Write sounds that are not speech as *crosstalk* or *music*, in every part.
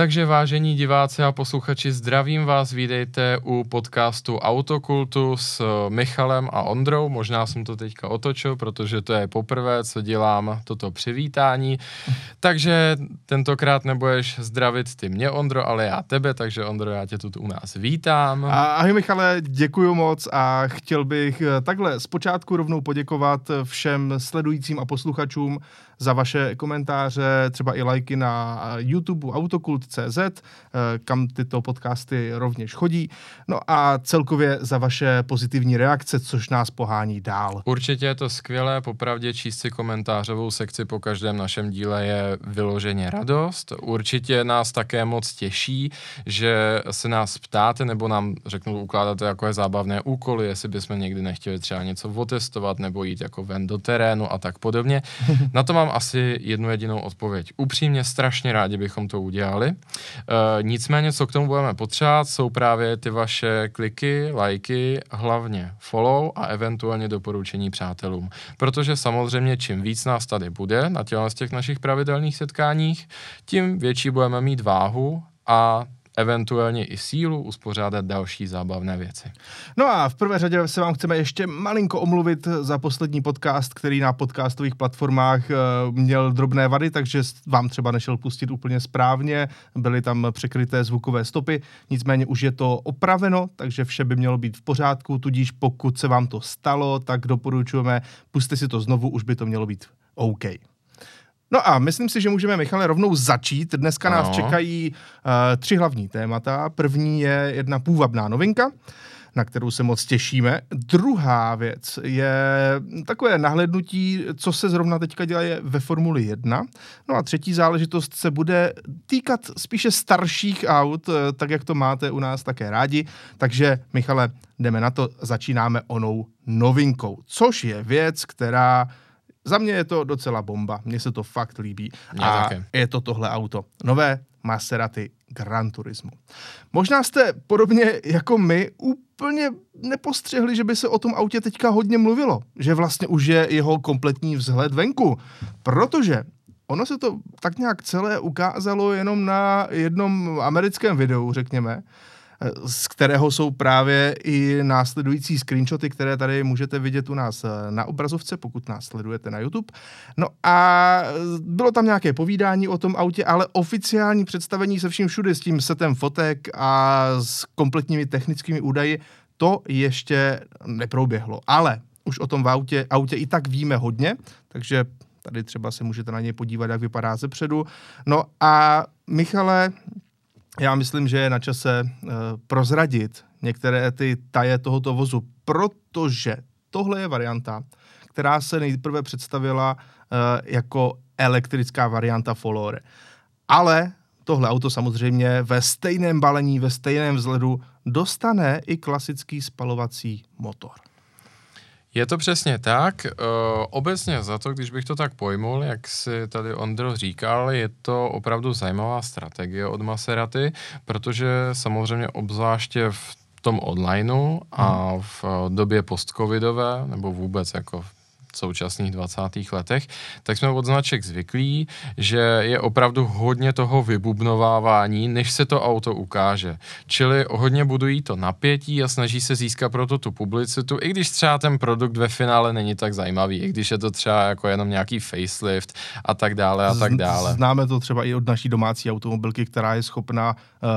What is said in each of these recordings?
Takže vážení diváci a posluchači, zdravím vás, vítejte u podcastu Autokultu s eh, Michalem a Ondrou. Možná jsem to teďka otočil, protože to je poprvé, co dělám toto přivítání. Takže tentokrát nebudeš zdravit ty mě, Ondro, ale já tebe, takže Ondro, já tě tu u nás vítám. A, ahoj Michale, děkuji moc a chtěl bych eh, takhle zpočátku rovnou poděkovat všem sledujícím a posluchačům za vaše komentáře, třeba i lajky na YouTube autokult.cz, eh, kam tyto podcasty rovněž chodí. No a celkově za vaše pozitivní reakce, což nás pohání dál. Určitě je to skvělé, popravdě číst si komentářovou sekci po každém našem díle je vyloženě radost. Určitě nás také moc těší, že se nás ptáte nebo nám řeknu ukládáte jako je zábavné úkoly, jestli bychom někdy nechtěli třeba něco otestovat nebo jít jako ven do terénu a tak podobně. *laughs* Na to mám asi jednu jedinou odpověď. Upřímně strašně rádi bychom to udělali. E, nicméně, co k tomu budeme potřebovat, jsou právě ty vaše kliky, lajky, hlavně follow a eventuálně doporučení přátelům. Protože samozřejmě čím víc nás tady bude na těch našich pravidelných setkáních, tím větší budeme mít váhu a eventuálně i sílu uspořádat další zábavné věci. No a v prvé řadě se vám chceme ještě malinko omluvit za poslední podcast, který na podcastových platformách uh, měl drobné vady, takže vám třeba nešel pustit úplně správně, byly tam překryté zvukové stopy, nicméně už je to opraveno, takže vše by mělo být v pořádku, tudíž pokud se vám to stalo, tak doporučujeme, puste si to znovu, už by to mělo být OK. No a myslím si, že můžeme, Michale, rovnou začít. Dneska ano. nás čekají uh, tři hlavní témata. První je jedna půvabná novinka, na kterou se moc těšíme. Druhá věc je takové nahlednutí, co se zrovna teďka děje ve Formuli 1. No a třetí záležitost se bude týkat spíše starších aut, eh, tak jak to máte u nás také rádi. Takže, Michale, jdeme na to, začínáme onou novinkou, což je věc, která za mě je to docela bomba, mně se to fakt líbí. Mě a také. je to tohle auto. Nové Maserati Gran Turismo. Možná jste podobně jako my úplně nepostřehli, že by se o tom autě teďka hodně mluvilo. Že vlastně už je jeho kompletní vzhled venku. Protože ono se to tak nějak celé ukázalo jenom na jednom americkém videu, řekněme, z kterého jsou právě i následující screenshoty, které tady můžete vidět u nás eh, na obrazovce, pokud nás sledujete na YouTube. No a bylo tam nějaké povídání o tom autě, ale oficiální představení se vším všude s tím setem fotek a s kompletními technickými údaji, to ještě neproběhlo. Ale už o tom v autě, autě i tak víme hodně, takže tady třeba se můžete na něj podívat, jak vypadá ze předu. No a Michale, já myslím, že je na čase uh, prozradit některé ty taje tohoto vozu, protože tohle je varianta, která se nejprve představila uh, jako elektrická varianta Folore. Ale tohle auto samozřejmě ve stejném balení, ve stejném vzhledu dostane i klasický spalovací motor. Je to přesně tak. Uh, obecně za to, když bych to tak pojmul, jak si tady Ondro říkal, je to opravdu zajímavá strategie od Maserati, protože samozřejmě obzvláště v tom onlineu a v době post-covidové, nebo vůbec jako v současných 20. letech, tak jsme od značek zvyklí, že je opravdu hodně toho vybubnovávání, než se to auto ukáže. Čili hodně budují to napětí a snaží se získat proto tu publicitu, i když třeba ten produkt ve finále není tak zajímavý, i když je to třeba jako jenom nějaký facelift a tak dále a tak dále. Známe to třeba i od naší domácí automobilky, která je schopná uh,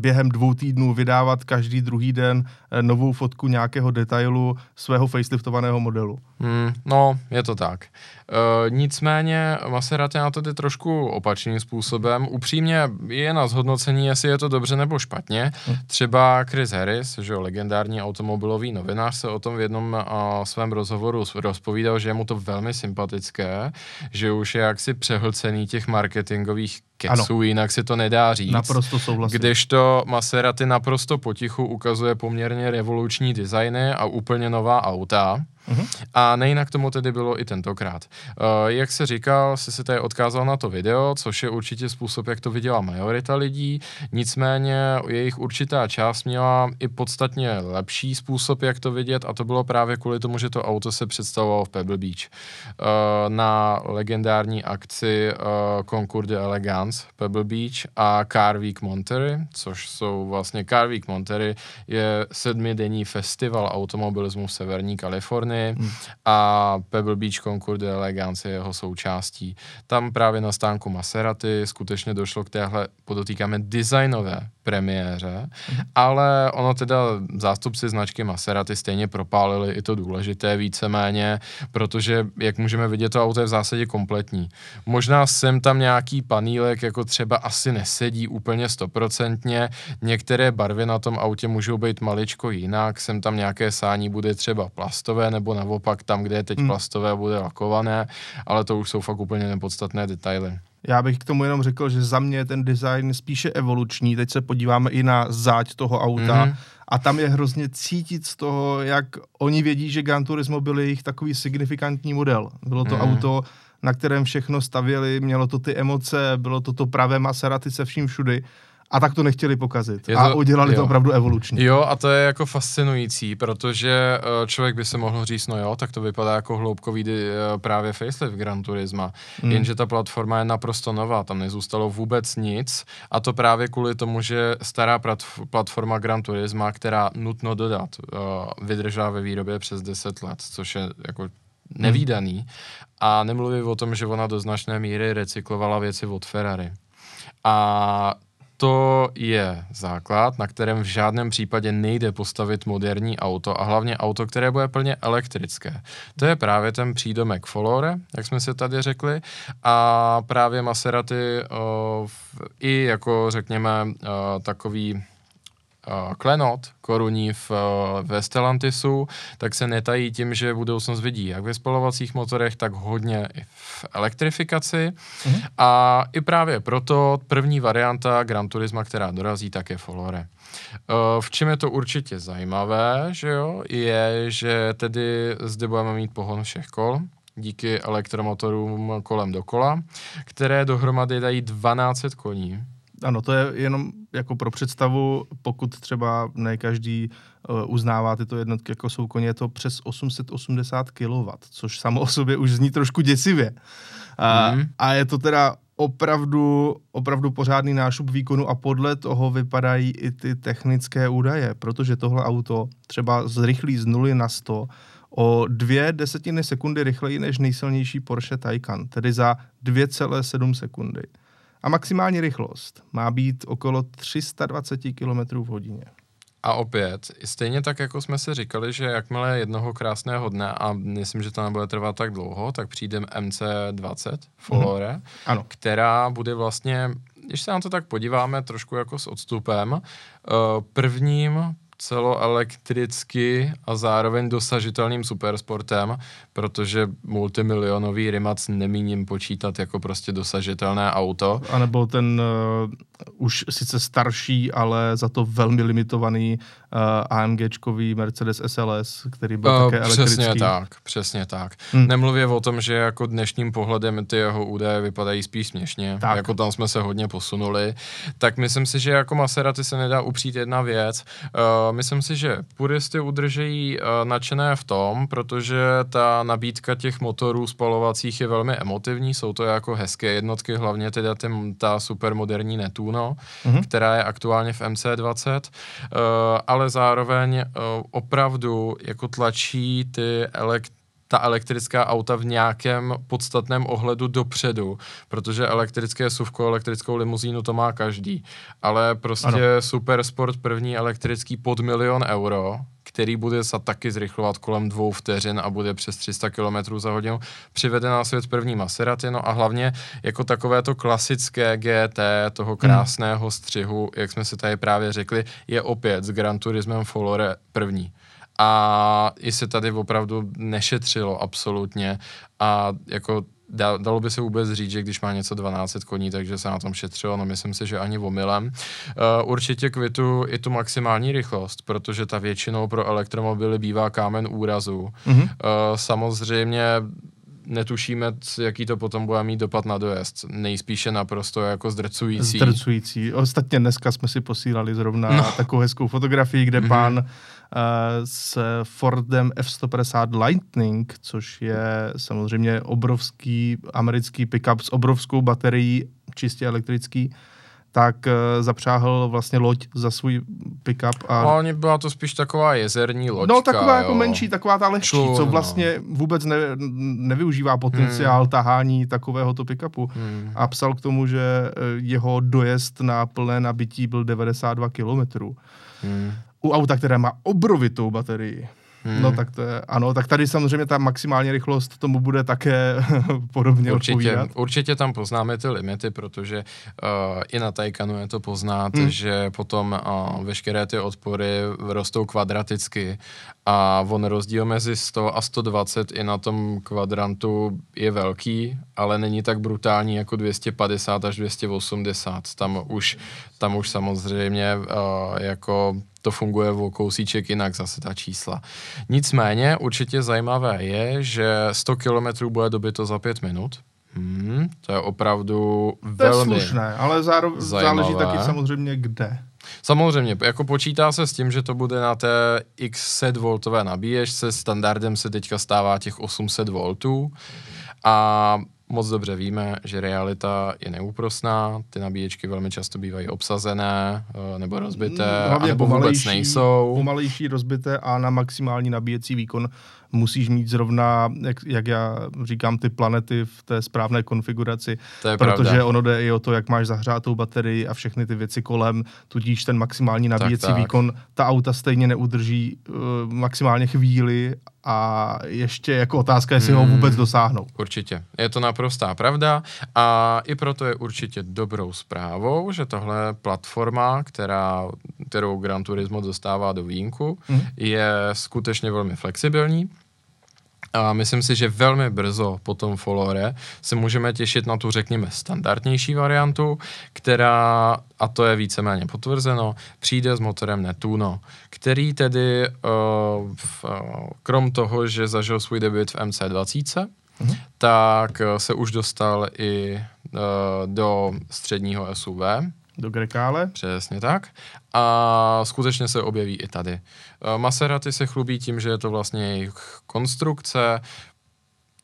během dvou týdnů vydávat každý druhý den uh, novou fotku nějakého detailu svého faceliftovaného modelu. Hmm, no, je to tak. E, nicméně Maserati na to jde trošku opačným způsobem. Upřímně je na zhodnocení, jestli je to dobře nebo špatně. Hmm. Třeba Chris Harris, že jo, legendární automobilový novinář, se o tom v jednom a, svém rozhovoru rozpovídal, že je mu to velmi sympatické, že už je jaksi přehlcený těch marketingových keců, ano. jinak si to nedá říct. Naprosto souhlasím. Kdežto Maserati naprosto potichu ukazuje poměrně revoluční designy a úplně nová auta. Uh-huh. A nejinak tomu tedy bylo i tentokrát. Uh, jak se říkal, jsi se tady odkázal na to video, což je určitě způsob, jak to viděla majorita lidí, nicméně jejich určitá část měla i podstatně lepší způsob, jak to vidět a to bylo právě kvůli tomu, že to auto se představovalo v Pebble Beach uh, na legendární akci uh, Concours de Elegance Elegance, Pebble Beach a Car Week Monterey, což jsou vlastně Car Week Monterey je sedmidenní festival automobilismu v severní Kalifornii hmm. a Pebble Beach Concours de Elegance je jeho součástí. Tam právě na stánku Maserati skutečně došlo k téhle, podotýkáme, designové premiéře, hmm. ale ono teda zástupci značky Maserati stejně propálili i to důležité víceméně, protože jak můžeme vidět, to auto je v zásadě kompletní. Možná sem tam nějaký panílek jako třeba asi nesedí úplně stoprocentně, některé barvy na tom autě můžou být maličko jinak, sem tam nějaké sání bude třeba plastové, nebo naopak tam, kde je teď hmm. plastové, bude lakované, ale to už jsou fakt úplně nepodstatné detaily. Já bych k tomu jenom řekl, že za mě ten design spíše evoluční. Teď se podíváme i na záď toho auta mm-hmm. a tam je hrozně cítit z toho, jak oni vědí, že Gran Turismo byl jejich takový signifikantní model. Bylo to mm-hmm. auto, na kterém všechno stavěli, mělo to ty emoce, bylo to to pravé Maserati se vším všudy a tak to nechtěli pokazit. to, a udělali jo. to opravdu evolučně. Jo, a to je jako fascinující, protože uh, člověk by se mohl říct, no jo, tak to vypadá jako hloubkový uh, právě facelift Gran Turisma. Hmm. Jenže ta platforma je naprosto nová, tam nezůstalo vůbec nic a to právě kvůli tomu, že stará platforma Gran Turisma, která nutno dodat, uh, vydržela ve výrobě přes 10 let, což je jako nevýdaný. Hmm. A nemluvím o tom, že ona do značné míry recyklovala věci od Ferrari. A to je základ, na kterém v žádném případě nejde postavit moderní auto a hlavně auto, které bude plně elektrické. To je právě ten přídomek Folore, jak jsme si tady řekli, a právě Maserati uh, i jako řekněme uh, takový uh, klenot korunní v, uh, ve Stellantisu, tak se netají tím, že budoucnost vidí jak ve spalovacích motorech, tak hodně i v elektrifikaci. Mm-hmm. A i právě proto první varianta Gran Turisma, která dorazí, tak je Folore. Uh, v čem je to určitě zajímavé, že jo, je, že tedy zde budeme mít pohon všech kol, díky elektromotorům kolem dokola, které dohromady dají 12 koní, ano, to je jenom jako pro představu, pokud třeba ne každý uh, uznává tyto jednotky jako jsou koně, je to přes 880 kW, což samo o sobě už zní trošku děsivě. Uh, mm. A je to teda opravdu, opravdu pořádný nášup výkonu a podle toho vypadají i ty technické údaje, protože tohle auto třeba zrychlí z 0 na 100 o dvě desetiny sekundy rychleji než nejsilnější Porsche Taycan, tedy za 2,7 sekundy a maximální rychlost má být okolo 320 km v hodině. A opět, stejně tak, jako jsme si říkali, že jakmile jednoho krásného dne, a myslím, že to nebude trvat tak dlouho, tak přijde MC20 Folore, mm-hmm. ano. která bude vlastně, když se na to tak podíváme trošku jako s odstupem, uh, prvním celoelektricky a zároveň dosažitelným supersportem, protože multimilionový Rimac nemíním počítat jako prostě dosažitelné auto. A nebo ten uh, už sice starší, ale za to velmi limitovaný uh, AMGčkový Mercedes SLS, který byl uh, také elektrický. Přesně tak, přesně tak. Hmm. Nemluvě o tom, že jako dnešním pohledem ty jeho údaje vypadají spíš směšně, tak. jako tam jsme se hodně posunuli, tak myslím si, že jako Maserati se nedá upřít jedna věc. Uh, myslím si, že puristy udržejí uh, nadšené v tom, protože ta nabídka těch motorů spalovacích je velmi emotivní, jsou to jako hezké jednotky, hlavně teda ten, ta supermoderní Netuno, mm-hmm. která je aktuálně v MC20, uh, ale zároveň uh, opravdu jako tlačí ty elekt ta elektrická auta v nějakém podstatném ohledu dopředu, protože elektrické suvko, elektrickou limuzínu to má každý, ale prostě ano. super sport první elektrický pod milion euro, který bude se taky zrychlovat kolem dvou vteřin a bude přes 300 km za hodinu, přivede na svět první Maserati, no a hlavně jako takové to klasické GT toho hmm. krásného střihu, jak jsme si tady právě řekli, je opět s Gran Turismem Folore první a i se tady opravdu nešetřilo absolutně a jako dalo by se vůbec říct, že když má něco 12 koní, takže se na tom šetřilo, no myslím si, že ani omylem. Uh, určitě kvitu i tu maximální rychlost, protože ta většinou pro elektromobily bývá kámen úrazu. Mm-hmm. Uh, samozřejmě netušíme, jaký to potom bude mít dopad na dojezd. Nejspíše naprosto jako zdrcující. Zdrcující. Ostatně dneska jsme si posílali zrovna no. takovou hezkou fotografii, kde mm-hmm. pán s Fordem F-150 Lightning, což je samozřejmě obrovský americký pickup s obrovskou baterií, čistě elektrický, tak uh, zapřáhl vlastně loď za svůj pickup. A... No, oni byla to spíš taková jezerní loďka. No, taková jo. jako menší, taková ta lehčí, Člu, co no. vlastně no. vůbec ne, nevyužívá potenciál hmm. tahání takovéhoto pickupu. Hmm. A psal k tomu, že eh, jeho dojezd na plné nabití byl 92 kilometrů. Hmm. U auta, které má obrovitou baterii. Hmm. No tak to je, ano, tak tady samozřejmě ta maximální rychlost tomu bude také *laughs* podobně určitě, odpovídat. Určitě tam poznáme ty limity, protože uh, i na Taycanu je to poznat, hmm. že potom uh, veškeré ty odpory rostou kvadraticky a on rozdíl mezi 100 a 120 i na tom kvadrantu je velký, ale není tak brutální jako 250 až 280. Tam už, tam už samozřejmě uh, jako to funguje o kousíček jinak zase ta čísla. Nicméně určitě zajímavé je, že 100 km bude dobyto za 5 minut. Hmm, to je opravdu to velmi je slušné, ale zároveň záleží taky samozřejmě kde. Samozřejmě, jako počítá se s tím, že to bude na té x set voltové nabíječce, standardem se teďka stává těch 800 voltů a moc dobře víme, že realita je neúprosná, ty nabíječky velmi často bývají obsazené eh, nebo rozbité, Hlavně nebo vůbec nejsou. Pomalejší, rozbité a na maximální nabíjecí výkon musíš mít zrovna, jak, jak já říkám, ty planety v té správné konfiguraci, to je protože pravda. ono jde i o to, jak máš zahřátou baterii a všechny ty věci kolem, tudíž ten maximální nabíjecí tak, tak. výkon, ta auta stejně neudrží uh, maximálně chvíli a ještě jako otázka, jestli hmm, ho vůbec dosáhnou. Určitě. Je to naprostá pravda a i proto je určitě dobrou zprávou, že tohle platforma, která, kterou Gran Turismo dostává do výjimku, hmm. je skutečně velmi flexibilní a myslím si, že velmi brzo po tom Folore se můžeme těšit na tu, řekněme, standardnější variantu, která, a to je víceméně potvrzeno, přijde s motorem Netuno, který tedy, uh, v, uh, krom toho, že zažil svůj debut v MC20, mm-hmm. tak se už dostal i uh, do středního SUV, do Grekále. Přesně tak. A skutečně se objeví i tady. Eh, Maserati se chlubí tím, že je to vlastně jejich konstrukce,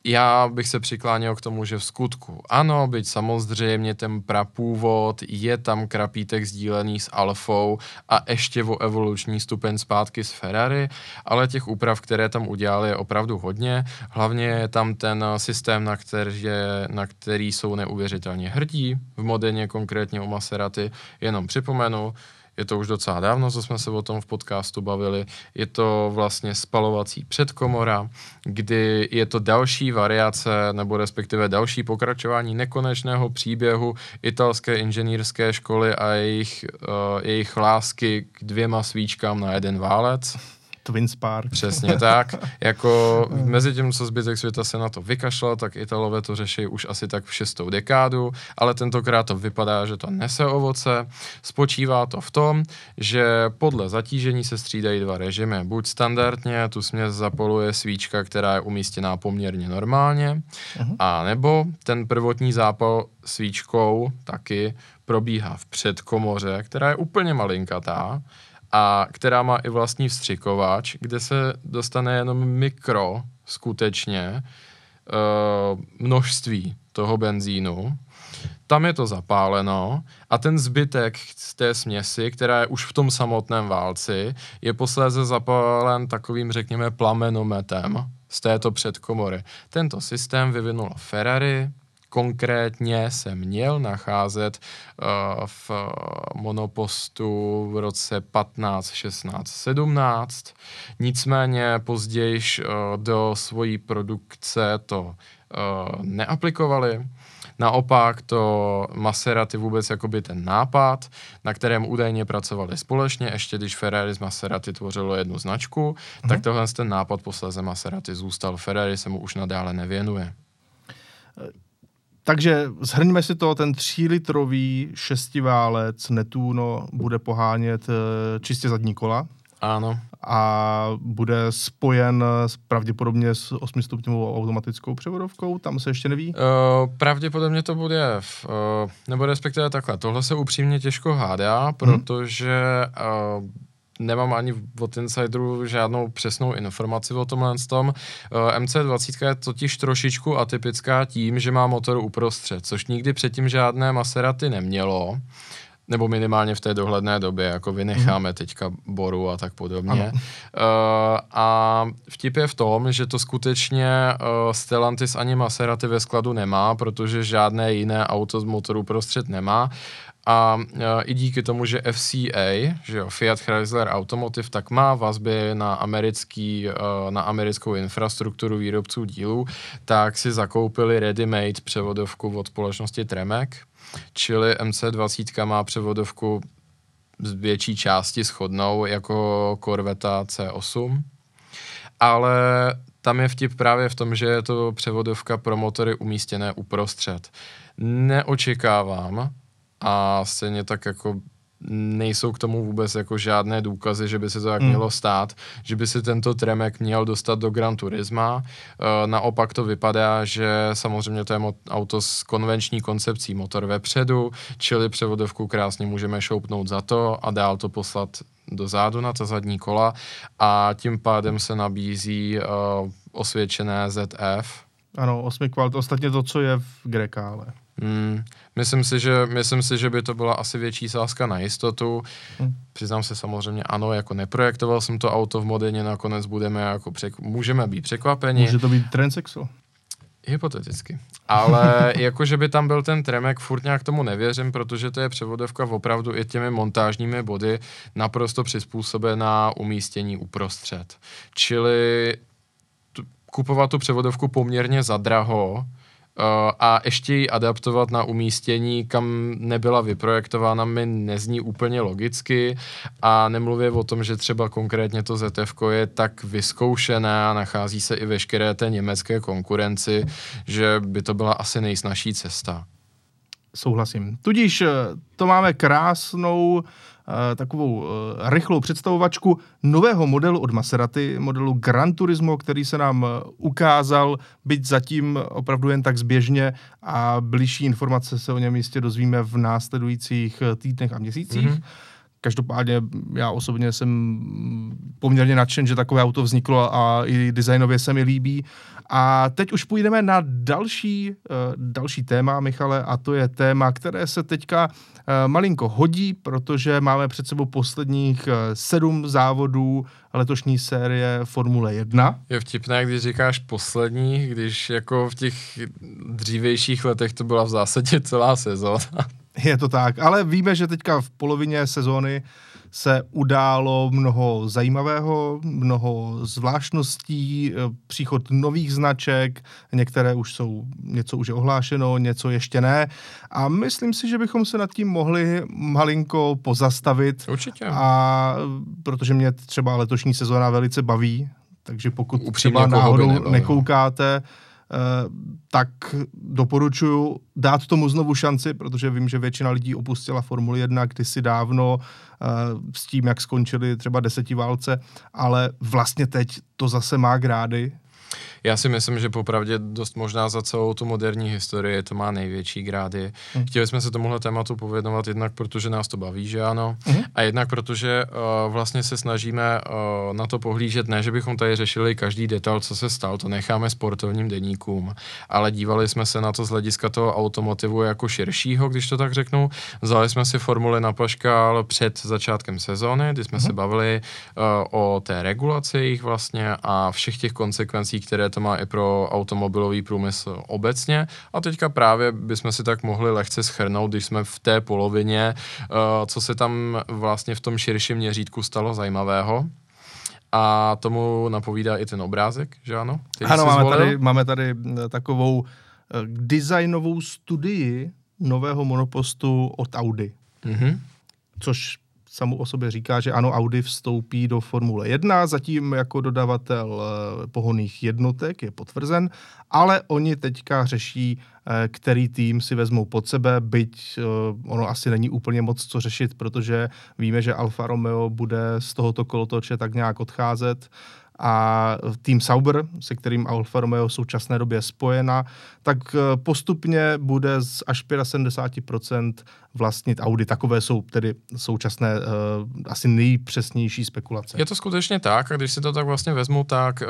já bych se přikláněl k tomu, že v skutku ano, byť samozřejmě ten prapůvod, je tam krapítek sdílený s Alfou a ještě o evoluční stupeň zpátky s Ferrari, ale těch úprav, které tam udělali, je opravdu hodně. Hlavně je tam ten systém, na který, na který jsou neuvěřitelně hrdí, v moderně konkrétně o Maserati, jenom připomenu, je to už docela dávno, co jsme se o tom v podcastu bavili. Je to vlastně spalovací předkomora, kdy je to další variace, nebo respektive další pokračování nekonečného příběhu italské inženýrské školy a jejich, uh, jejich lásky k dvěma svíčkám na jeden válec. Twin Spark. Přesně tak. Jako *laughs* mezi tím, co zbytek světa se na to vykašlal, tak Italové to řeší už asi tak v šestou dekádu, ale tentokrát to vypadá, že to nese ovoce. Spočívá to v tom, že podle zatížení se střídají dva režimy. Buď standardně tu směs zapoluje svíčka, která je umístěná poměrně normálně, uh-huh. a nebo ten prvotní zápal svíčkou taky probíhá v předkomoře, která je úplně malinkatá, a která má i vlastní vstřikovač, kde se dostane jenom mikro, skutečně, uh, množství toho benzínu. Tam je to zapáleno a ten zbytek z té směsi, která je už v tom samotném válci, je posléze zapálen takovým, řekněme, plamenometem z této předkomory. Tento systém vyvinulo Ferrari, konkrétně se měl nacházet uh, v monopostu v roce 15, 16, 17. Nicméně později uh, do svojí produkce to neaplikovali. Naopak to Maserati vůbec jakoby ten nápad, na kterém údajně pracovali společně, ještě když Ferrari z Maserati tvořilo jednu značku, mhm. tak tohle ten nápad posléze Maserati zůstal. Ferrari se mu už nadále nevěnuje. Takže zhrňme si to, ten 3-litrový šestiválec Netuno bude pohánět eh, čistě zadní kola. Ano. A bude spojen pravděpodobně s 8-stupňovou automatickou převodovkou, tam se ještě neví? Uh, pravděpodobně to bude, v, uh, nebo respektive takhle, tohle se upřímně těžko hádá, mhm. protože uh, nemám ani od Insideru žádnou přesnou informaci o tomhle tom. Eh, MC20 je totiž trošičku atypická tím, že má motor uprostřed, což nikdy předtím žádné Maserati nemělo nebo minimálně v té dohledné době, jako vynecháme mm. teďka Boru a tak podobně. Uh, a vtip je v tom, že to skutečně uh, Stellantis ani Maserati ve skladu nemá, protože žádné jiné auto z motoru prostřed nemá. A uh, i díky tomu, že FCA, že jo, Fiat Chrysler Automotive, tak má vazby na, americký, uh, na americkou infrastrukturu výrobců dílů, tak si zakoupili ready-made převodovku od společnosti Tremec, čili MC20 má převodovku z větší části schodnou jako Corvette C8, ale tam je vtip právě v tom, že je to převodovka pro motory umístěné uprostřed. Neočekávám, a stejně tak jako nejsou k tomu vůbec jako žádné důkazy, že by se to tak mm. mělo stát, že by si tento Tremek měl dostat do Gran Turisma. E, naopak to vypadá, že samozřejmě to je auto s konvenční koncepcí motor vepředu, čili převodovku krásně můžeme šoupnout za to a dál to poslat do zádu na ta zadní kola a tím pádem se nabízí e, osvědčené ZF. Ano, osmi kvalt, ostatně to, co je v Grekále. Hmm, myslím, si, že, myslím si, že by to byla asi větší sázka na jistotu. Hmm. Přiznám se samozřejmě ano, jako neprojektoval jsem to auto v Modeně, nakonec budeme jako přek, můžeme být překvapeni. Může to být transsexual. Hypoteticky. Ale *laughs* jako, že by tam byl ten tremek, furt nějak tomu nevěřím, protože to je převodovka opravdu i těmi montážními body naprosto přizpůsobená umístění uprostřed. Čili kupovat tu převodovku poměrně zadraho, Eh, a ještě ji adaptovat na umístění, kam nebyla vyprojektována, mi nezní úplně logicky a nemluvě o tom, že třeba konkrétně to ZF je tak vyzkoušené a nachází se i veškeré té německé konkurenci, že by to byla asi nejsnažší cesta. Souhlasím. Tudíž eh, to máme krásnou Eh, takovou eh, rychlou představovačku nového modelu od Maserati, modelu Gran Turismo, který se nám eh, ukázal, byť zatím opravdu jen tak zběžně a blížší informace se o něm jistě dozvíme v následujících týdnech a měsících. Mm-hmm. Každopádně já osobně jsem poměrně nadšen, že takové auto vzniklo a i designově se mi líbí. A teď už půjdeme na další, uh, další téma, Michale, a to je téma, které se teďka uh, malinko hodí, protože máme před sebou posledních uh, sedm závodů letošní série Formule 1. Je vtipné, když říkáš poslední, když jako v těch dřívějších letech to byla v zásadě celá sezóna. *laughs* Je to tak, ale víme, že teďka v polovině sezóny se událo mnoho zajímavého, mnoho zvláštností, eh, příchod nových značek, některé už jsou, něco už je ohlášeno, něco ještě ne. A myslím si, že bychom se nad tím mohli malinko pozastavit. Určitě. A protože mě třeba letošní sezóna velice baví, takže pokud Upřímně třeba náhodou nekoukáte, Eh, tak doporučuji dát tomu znovu šanci, protože vím, že většina lidí opustila Formuli 1 kdysi dávno eh, s tím, jak skončili třeba desetiválce, ale vlastně teď to zase má grády, já si myslím, že popravdě dost možná za celou tu moderní historii to má největší grády. Mm. Chtěli jsme se tomuhle tématu pověnovat jednak, protože nás to baví, že ano, mm. a jednak protože uh, vlastně se snažíme uh, na to pohlížet, ne, že bychom tady řešili každý detail, co se stal, to necháme sportovním deníkům, ale dívali jsme se na to z hlediska toho automotivu jako širšího, když to tak řeknu. Vzali jsme si formuli na paškál před začátkem sezóny, kdy jsme mm. se bavili uh, o té regulaci jich vlastně a všech těch konsekvencí, které to má i pro automobilový průmysl obecně. A teďka právě bychom si tak mohli lehce schrnout, když jsme v té polovině, uh, co se tam vlastně v tom širším měřítku stalo zajímavého. A tomu napovídá i ten obrázek, že ano? ano, máme tady, máme tady eh, takovou uh, designovou studii nového monopostu od Audi. Mm-hmm. Což samo o sobě říká, že ano, Audi vstoupí do Formule 1, zatím jako dodavatel eh, pohonných jednotek je potvrzen, ale oni teďka řeší, eh, který tým si vezmou pod sebe, byť eh, ono asi není úplně moc co řešit, protože víme, že Alfa Romeo bude z tohoto kolotoče tak nějak odcházet a tým Sauber, se kterým Alfa Romeo v současné době je spojena, tak eh, postupně bude z až 75% vlastnit Audi. Takové jsou tedy současné uh, asi nejpřesnější spekulace. Je to skutečně tak a když si to tak vlastně vezmu, tak uh,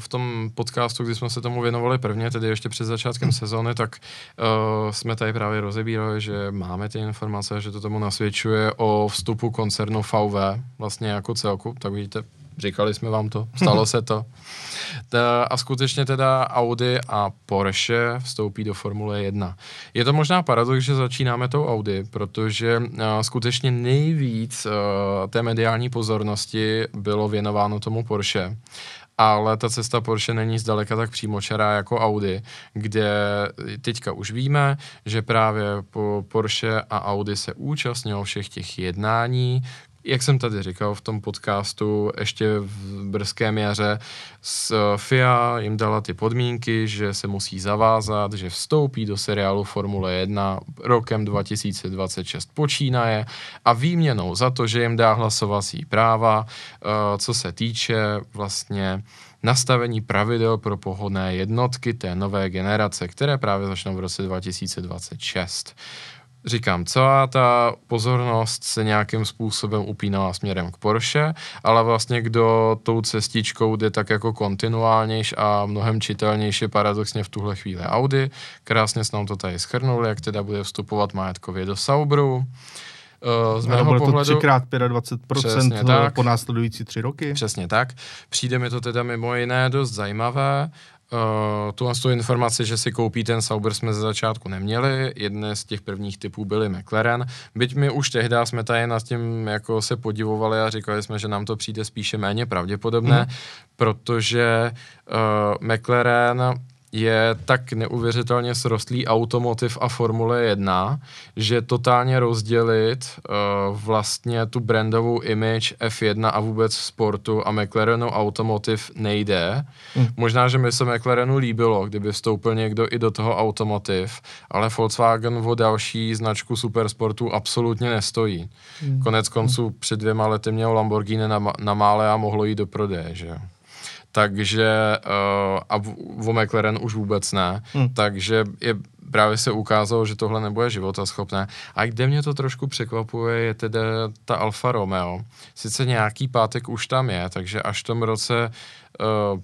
v tom podcastu, kdy jsme se tomu věnovali prvně, tedy ještě před začátkem hmm. sezóny, tak uh, jsme tady právě rozebírali, že máme ty informace, že to tomu nasvědčuje o vstupu koncernu VW vlastně jako celku, tak vidíte, říkali jsme vám to, stalo se to. A skutečně teda Audi a Porsche vstoupí do Formule 1. Je to možná paradox, že začínáme tou Audi, protože uh, skutečně nejvíc uh, té mediální pozornosti bylo věnováno tomu Porsche ale ta cesta Porsche není zdaleka tak přímočará jako Audi, kde teďka už víme, že právě po Porsche a Audi se účastnilo všech těch jednání, jak jsem tady říkal v tom podcastu, ještě v brzkém jaře, s eh, FIA jim dala ty podmínky, že se musí zavázat, že vstoupí do seriálu Formule 1 rokem 2026 počínaje a výměnou za to, že jim dá hlasovací práva, eh, co se týče vlastně nastavení pravidel pro pohodné jednotky té nové generace, které právě začnou v roce 2026 říkám, celá ta pozornost se nějakým způsobem upínala směrem k Porsche, ale vlastně kdo tou cestičkou jde tak jako kontinuálnější a mnohem čitelnější paradoxně v tuhle chvíli Audi. Krásně s nám to tady schrnuli, jak teda bude vstupovat majetkově do Saubru. Uh, z mého bude pohledu, to 3x25% tak, po následující tři roky. Přesně tak. Přijde mi to teda mimo jiné dost zajímavé. Uh, tuhle tu informaci, že si koupí ten Sauber, jsme ze začátku neměli. Jedné z těch prvních typů byly McLaren. Byť my už tehdy jsme tady nad tím jako se podivovali a říkali jsme, že nám to přijde spíše méně pravděpodobné, mm. protože uh, McLaren je tak neuvěřitelně srostlý automotiv a Formule 1, že totálně rozdělit uh, vlastně tu brandovou image F1 a vůbec sportu a McLarenu automotiv nejde. Hmm. Možná, že mi se McLarenu líbilo, kdyby vstoupil někdo i do toho automotiv, ale Volkswagen o další značku supersportu absolutně nestojí. Hmm. Konec konců hmm. před dvěma lety měl Lamborghini na, na mále a mohlo jít do prodeje, že takže uh, a v, v McLaren už vůbec ne, hmm. takže je, právě se ukázalo, že tohle nebude životaschopné. A kde mě to trošku překvapuje, je tedy ta Alfa Romeo. Sice nějaký pátek už tam je, takže až v tom roce uh,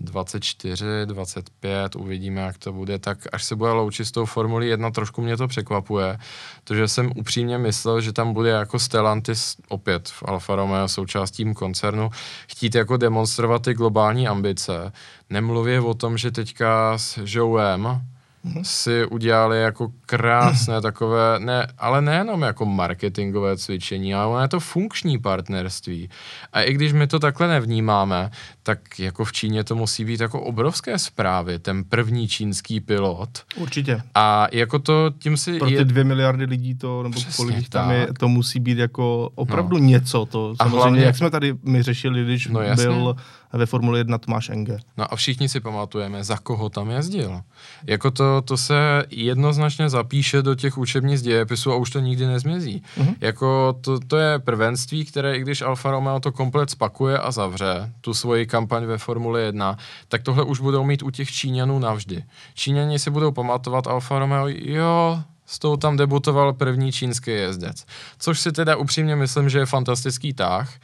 24, 25, uvidíme, jak to bude, tak až se bude loučit s tou Formuli 1, trošku mě to překvapuje, protože jsem upřímně myslel, že tam bude jako Stellantis opět v Alfa Romeo součástí koncernu chtít jako demonstrovat ty globální ambice. Nemluvě o tom, že teďka s Joeem mm-hmm. si udělali jako krásné *clears throat* takové, ne, ale nejenom jako marketingové cvičení, ale ono je to funkční partnerství. A i když my to takhle nevnímáme, tak jako v Číně to musí být jako obrovské zprávy, ten první čínský pilot. Určitě. A jako to tím si... Pro ty je... dvě miliardy lidí to, nebo Přesně kolik tam je, to musí být jako opravdu no. něco. To samozřejmě, hlavně, jak jsme tady my řešili, když no, byl ve Formuli 1 Tomáš Enge. No a všichni si pamatujeme, za koho tam jezdil. Jako to, to se jednoznačně zapíše do těch učebnic dějepisu a už to nikdy nezmizí. Uh-huh. Jako to, to je prvenství, které i když Alfa Romeo to komplet spakuje a zavře, tu svoji kampaň ve Formuli 1, tak tohle už budou mít u těch Číňanů navždy. Číňani si budou pamatovat Alfa Romeo, jo, s tou tam debutoval první čínský jezdec. Což si teda upřímně myslím, že je fantastický tah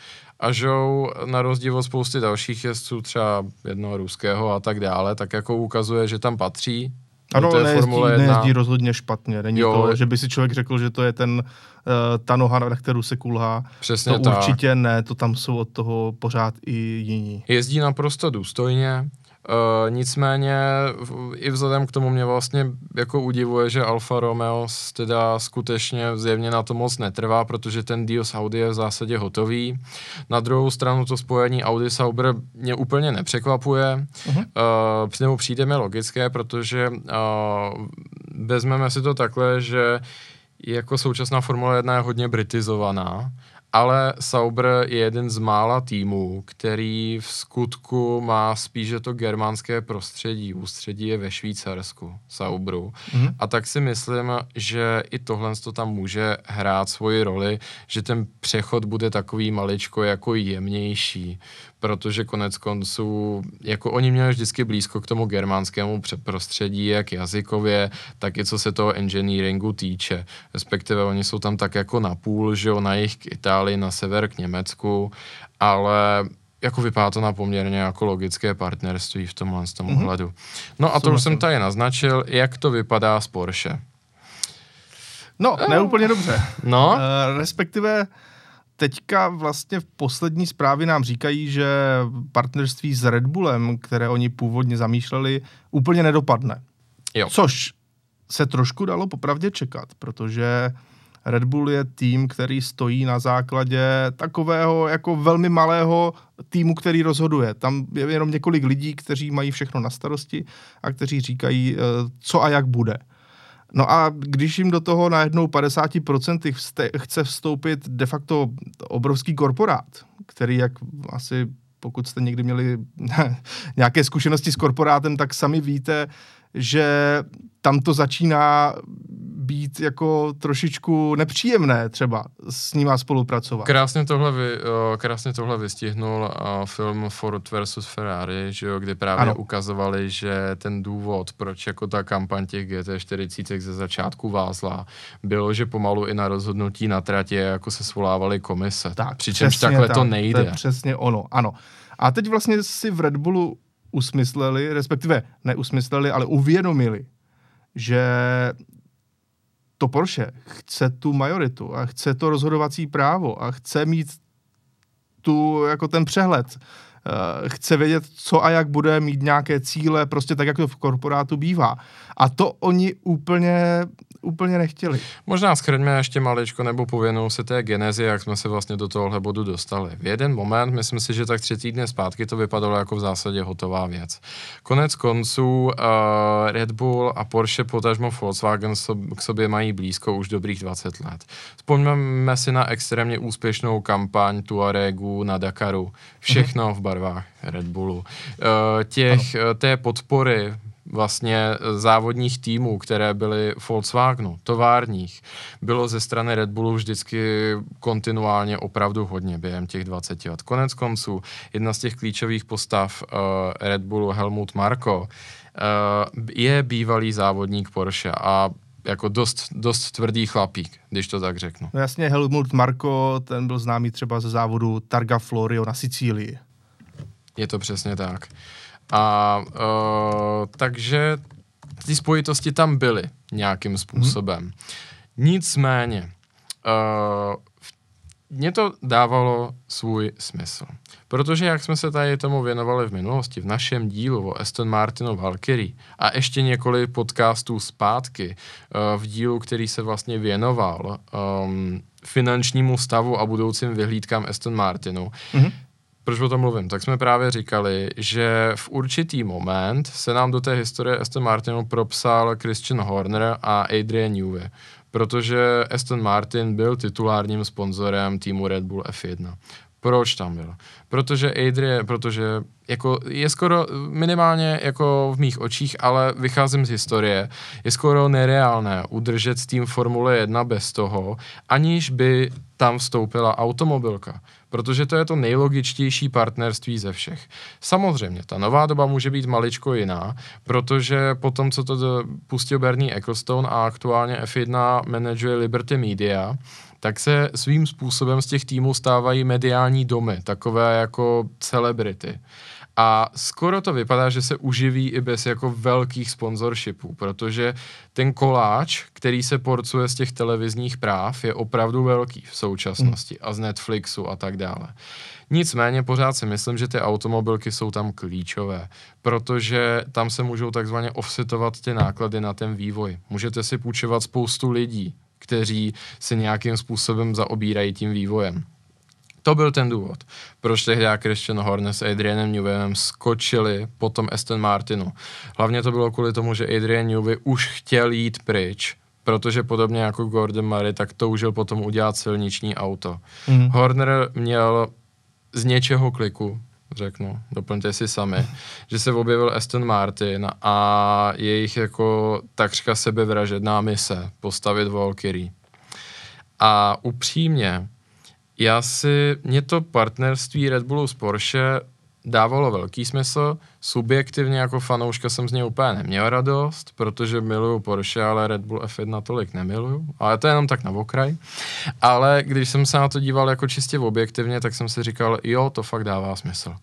a Žou na rozdíl od spousty dalších jezdců, třeba jednoho ruského a tak dále, tak jako ukazuje, že tam patří. Ano, nejezdí, Formule 1. nejezdí rozhodně špatně. Není jo, to, že by si člověk řekl, že to je ten uh, ta noha, na kterou se kulhá. Přesně to tak. určitě ne, to tam jsou od toho pořád i jiní. Jezdí naprosto důstojně, Uh, nicméně i vzhledem k tomu mě vlastně jako udivuje, že Alfa Romeo teda skutečně zjevně na to moc netrvá, protože ten deal s Audi je v zásadě hotový. Na druhou stranu to spojení Audi Sauber mě úplně nepřekvapuje. Uh-huh. Uh, nebo přijde mi logické, protože uh, vezmeme si to takhle, že jako současná Formule 1 je hodně britizovaná ale Sauber je jeden z mála týmů, který v skutku má spíše to germánské prostředí. Ústředí je ve Švýcarsku, Sauberu. Mm-hmm. A tak si myslím, že i tohle to tam může hrát svoji roli, že ten přechod bude takový maličko jako jemnější, protože konec konců, jako oni měli vždycky blízko k tomu germánskému prostředí, jak jazykově, tak i co se toho engineeringu týče. Respektive oni jsou tam tak jako na půl, že jo, na jich k Itálii, na sever k Německu, ale jako vypadá to na poměrně jako logické partnerství v tomhle z tom mm-hmm. ohledu. No a to už jsem tady naznačil, jak to vypadá s Porsche. No, ne úplně dobře. No? Uh, respektive teďka vlastně v poslední zprávě nám říkají, že partnerství s Red Bullem, které oni původně zamýšleli, úplně nedopadne. Jo. Což se trošku dalo popravdě čekat, protože Red Bull je tým, který stojí na základě takového jako velmi malého týmu, který rozhoduje. Tam je jenom několik lidí, kteří mají všechno na starosti a kteří říkají, eh, co a jak bude. No a když jim do toho najednou 50% vste, chce vstoupit de facto obrovský korporát, který, jak asi pokud jste někdy měli *laughs* nějaké zkušenosti s korporátem, tak sami víte, že tam to začíná být jako trošičku nepříjemné třeba s nima spolupracovat. Krásně tohle, vy, krásně tohle vystihnul film Ford versus Ferrari, že jo, kde právě ano. ukazovali, že ten důvod, proč jako ta kampaň těch GT40 ze začátku vázla, bylo, že pomalu i na rozhodnutí na tratě jako se svolávaly komise. Tak, Přičemž takhle tak, to nejde. To je přesně ono, ano. A teď vlastně si v Red Bullu usmysleli, respektive neusmysleli, ale uvědomili, že to Porsche chce tu majoritu a chce to rozhodovací právo a chce mít tu, jako ten přehled. Uh, chce vědět, co a jak bude mít nějaké cíle, prostě tak, jak to v korporátu bývá. A to oni úplně úplně nechtěli. Možná schrňme ještě maličko nebo pověnou se té genezi, jak jsme se vlastně do tohohle bodu dostali. V jeden moment, myslím si, že tak tři týdny zpátky to vypadalo jako v zásadě hotová věc. Konec konců uh, Red Bull a Porsche, potažmo Volkswagen k sobě mají blízko už dobrých 20 let. Vzpomeňme si na extrémně úspěšnou kampaň Tuaregu na Dakaru. Všechno mm-hmm. v barvách Red Bullu. Uh, těch, ano. té podpory vlastně závodních týmů, které byly Volkswagenu, továrních, bylo ze strany Red Bullu vždycky kontinuálně opravdu hodně během těch 20 let. Konec konců, jedna z těch klíčových postav uh, Red Bullu, Helmut Marko, uh, je bývalý závodník Porsche a jako dost, dost tvrdý chlapík, když to tak řeknu. No jasně, Helmut Marko, ten byl známý třeba ze závodu Targa Florio na Sicílii. Je to přesně tak. A uh, takže ty spojitosti tam byly nějakým způsobem. Hmm. Nicméně, uh, mně to dávalo svůj smysl. Protože jak jsme se tady tomu věnovali v minulosti, v našem dílu o Aston Martinu Valkyrie a ještě několik podcastů zpátky uh, v dílu, který se vlastně věnoval um, finančnímu stavu a budoucím vyhlídkám Aston Martinu, mm-hmm proč o tom mluvím? Tak jsme právě říkali, že v určitý moment se nám do té historie Aston Martinu propsal Christian Horner a Adrian Newey, protože Aston Martin byl titulárním sponzorem týmu Red Bull F1. Proč tam byl? Protože Adrian, protože jako je skoro minimálně jako v mých očích, ale vycházím z historie, je skoro nereálné udržet tým Formule 1 bez toho, aniž by tam vstoupila automobilka protože to je to nejlogičtější partnerství ze všech. Samozřejmě, ta nová doba může být maličko jiná, protože po tom, co to pustil Bernie Ecclestone a aktuálně F1 manažuje Liberty Media, tak se svým způsobem z těch týmů stávají mediální domy, takové jako celebrity. A skoro to vypadá, že se uživí i bez jako velkých sponsorshipů, protože ten koláč, který se porcuje z těch televizních práv, je opravdu velký v současnosti a z Netflixu a tak dále. Nicméně pořád si myslím, že ty automobilky jsou tam klíčové, protože tam se můžou takzvaně offsetovat ty náklady na ten vývoj. Můžete si půjčovat spoustu lidí, kteří se nějakým způsobem zaobírají tím vývojem. To byl ten důvod, proč tehdy Christian Horner s Adrianem Neweyem skočili po tom Aston Martinu. Hlavně to bylo kvůli tomu, že Adrian Newey už chtěl jít pryč protože podobně jako Gordon Murray, tak toužil potom udělat silniční auto. Mm. Horner měl z něčeho kliku, řeknu, doplňte si sami, *laughs* že se objevil Aston Martin a jejich jako takřka sebevražedná mise postavit Valkyrie. A upřímně, já si, mě to partnerství Red Bullu s Porsche dávalo velký smysl. Subjektivně jako fanouška jsem z něj úplně neměl radost, protože miluju Porsche, ale Red Bull F1 tolik nemiluju. Ale to je jenom tak na okraj. Ale když jsem se na to díval jako čistě objektivně, tak jsem si říkal, jo, to fakt dává smysl.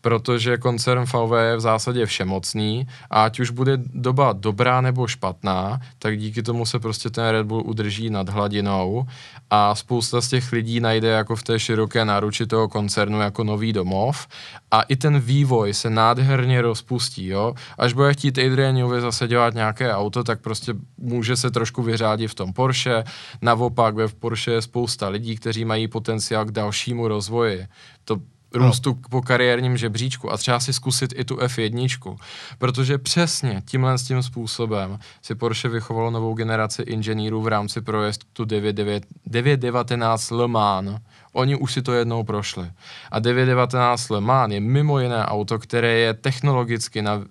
Protože koncern VW je v zásadě všemocný a ať už bude doba dobrá nebo špatná, tak díky tomu se prostě ten Red Bull udrží nad hladinou a spousta z těch lidí najde jako v té široké náruči toho koncernu jako nový domov a i ten vývoj se nádherně rozpustí, jo. Až bude chtít Adrian Newey zase dělat nějaké auto, tak prostě může se trošku vyřádit v tom Porsche. Naopak ve v Porsche je spousta lidí, kteří mají potenciál k dalšímu rozvoji. To růstu no. po kariérním žebříčku a třeba si zkusit i tu F1, protože přesně tímhle s tím způsobem si Porsche vychovalo novou generaci inženýrů v rámci projektu 919 Le Mans. Oni už si to jednou prošli. A 919 Le Mans je mimo jiné auto, které je technologicky na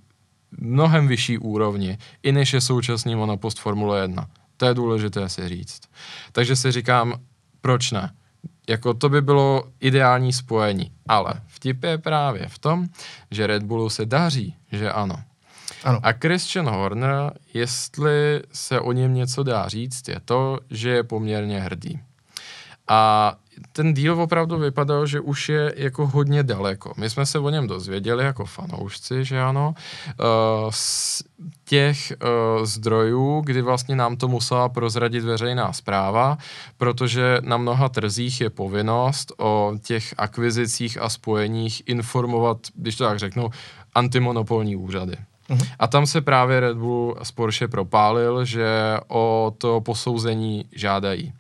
mnohem vyšší úrovni, i než je současný monopost Formule 1. To je důležité si říct. Takže si říkám, proč ne? Jako to by bylo ideální spojení. Ale vtip je právě v tom, že Red Bullu se daří, že ano. Ano. A Christian Horner, jestli se o něm něco dá říct, je to, že je poměrně hrdý. A ten díl opravdu vypadal, že už je jako hodně daleko. My jsme se o něm dozvěděli jako fanoušci, že ano, uh, z těch uh, zdrojů, kdy vlastně nám to musela prozradit veřejná zpráva, protože na mnoha trzích je povinnost o těch akvizicích a spojeních informovat, když to tak řeknu, antimonopolní úřady. Uh-huh. A tam se právě Red Bull z Porsche propálil, že o to posouzení žádají.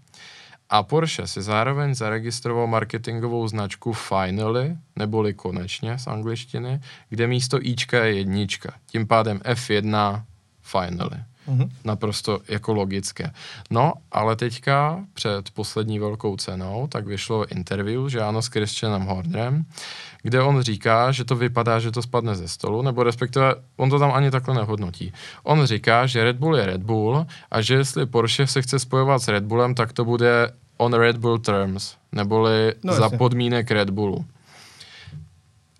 A Porsche si zároveň zaregistroval marketingovou značku Finally, neboli konečně z angličtiny, kde místo Ička je jednička. Tím pádem F1 Finally. Mm-hmm. Naprosto jako logické. No, ale teďka před poslední velkou cenou, tak vyšlo interview, že ano, s Christianem Hornerem, kde on říká, že to vypadá, že to spadne ze stolu, nebo respektive on to tam ani takhle nehodnotí. On říká, že Red Bull je Red Bull a že jestli Porsche se chce spojovat s Red Bullem, tak to bude on Red Bull terms, neboli no, za podmínek Red Bullu.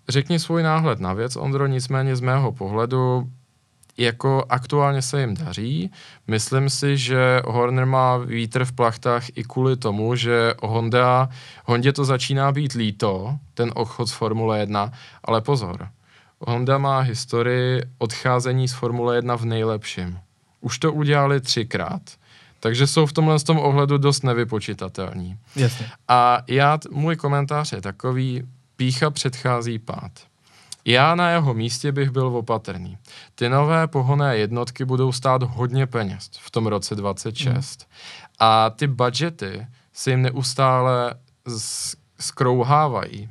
Řekni svůj náhled na věc, Ondro, nicméně z mého pohledu jako aktuálně se jim daří. Myslím si, že Horner má vítr v plachtách i kvůli tomu, že Honda, Hondě to začíná být líto, ten odchod z Formule 1, ale pozor, Honda má historii odcházení z Formule 1 v nejlepším. Už to udělali třikrát. Takže jsou v tomhle tom ohledu dost nevypočitatelní. Jasně. A já, můj komentář je takový, pícha předchází pád. Já na jeho místě bych byl opatrný. Ty nové pohonné jednotky budou stát hodně peněz v tom roce 26. Hmm. A ty budgety se jim neustále skrouhávají.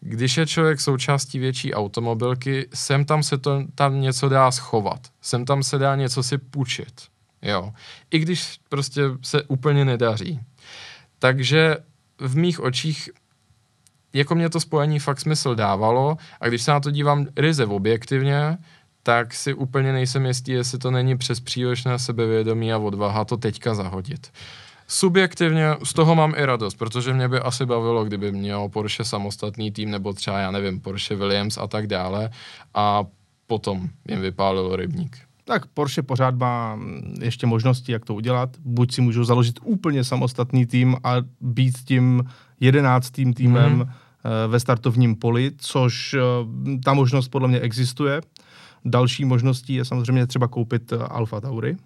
Když je člověk součástí větší automobilky, sem tam se to tam něco dá schovat, sem tam se dá něco si půjčit. Jo. I když prostě se úplně nedaří. Takže v mých očích jako mě to spojení fakt smysl dávalo a když se na to dívám ryze objektivně, tak si úplně nejsem jistý, jestli to není přes přílišné sebevědomí a odvaha to teďka zahodit. Subjektivně z toho mám i radost, protože mě by asi bavilo, kdyby měl Porsche samostatný tým, nebo třeba, já nevím, Porsche Williams a tak dále a potom jim vypálilo rybník. Tak Porsche pořád má ještě možnosti, jak to udělat. Buď si můžou založit úplně samostatný tým a být tím jedenáctým týmem mm-hmm. ve startovním poli, což eh, ta možnost podle mě existuje. Další možností je samozřejmě třeba koupit eh, Alfa Tauri.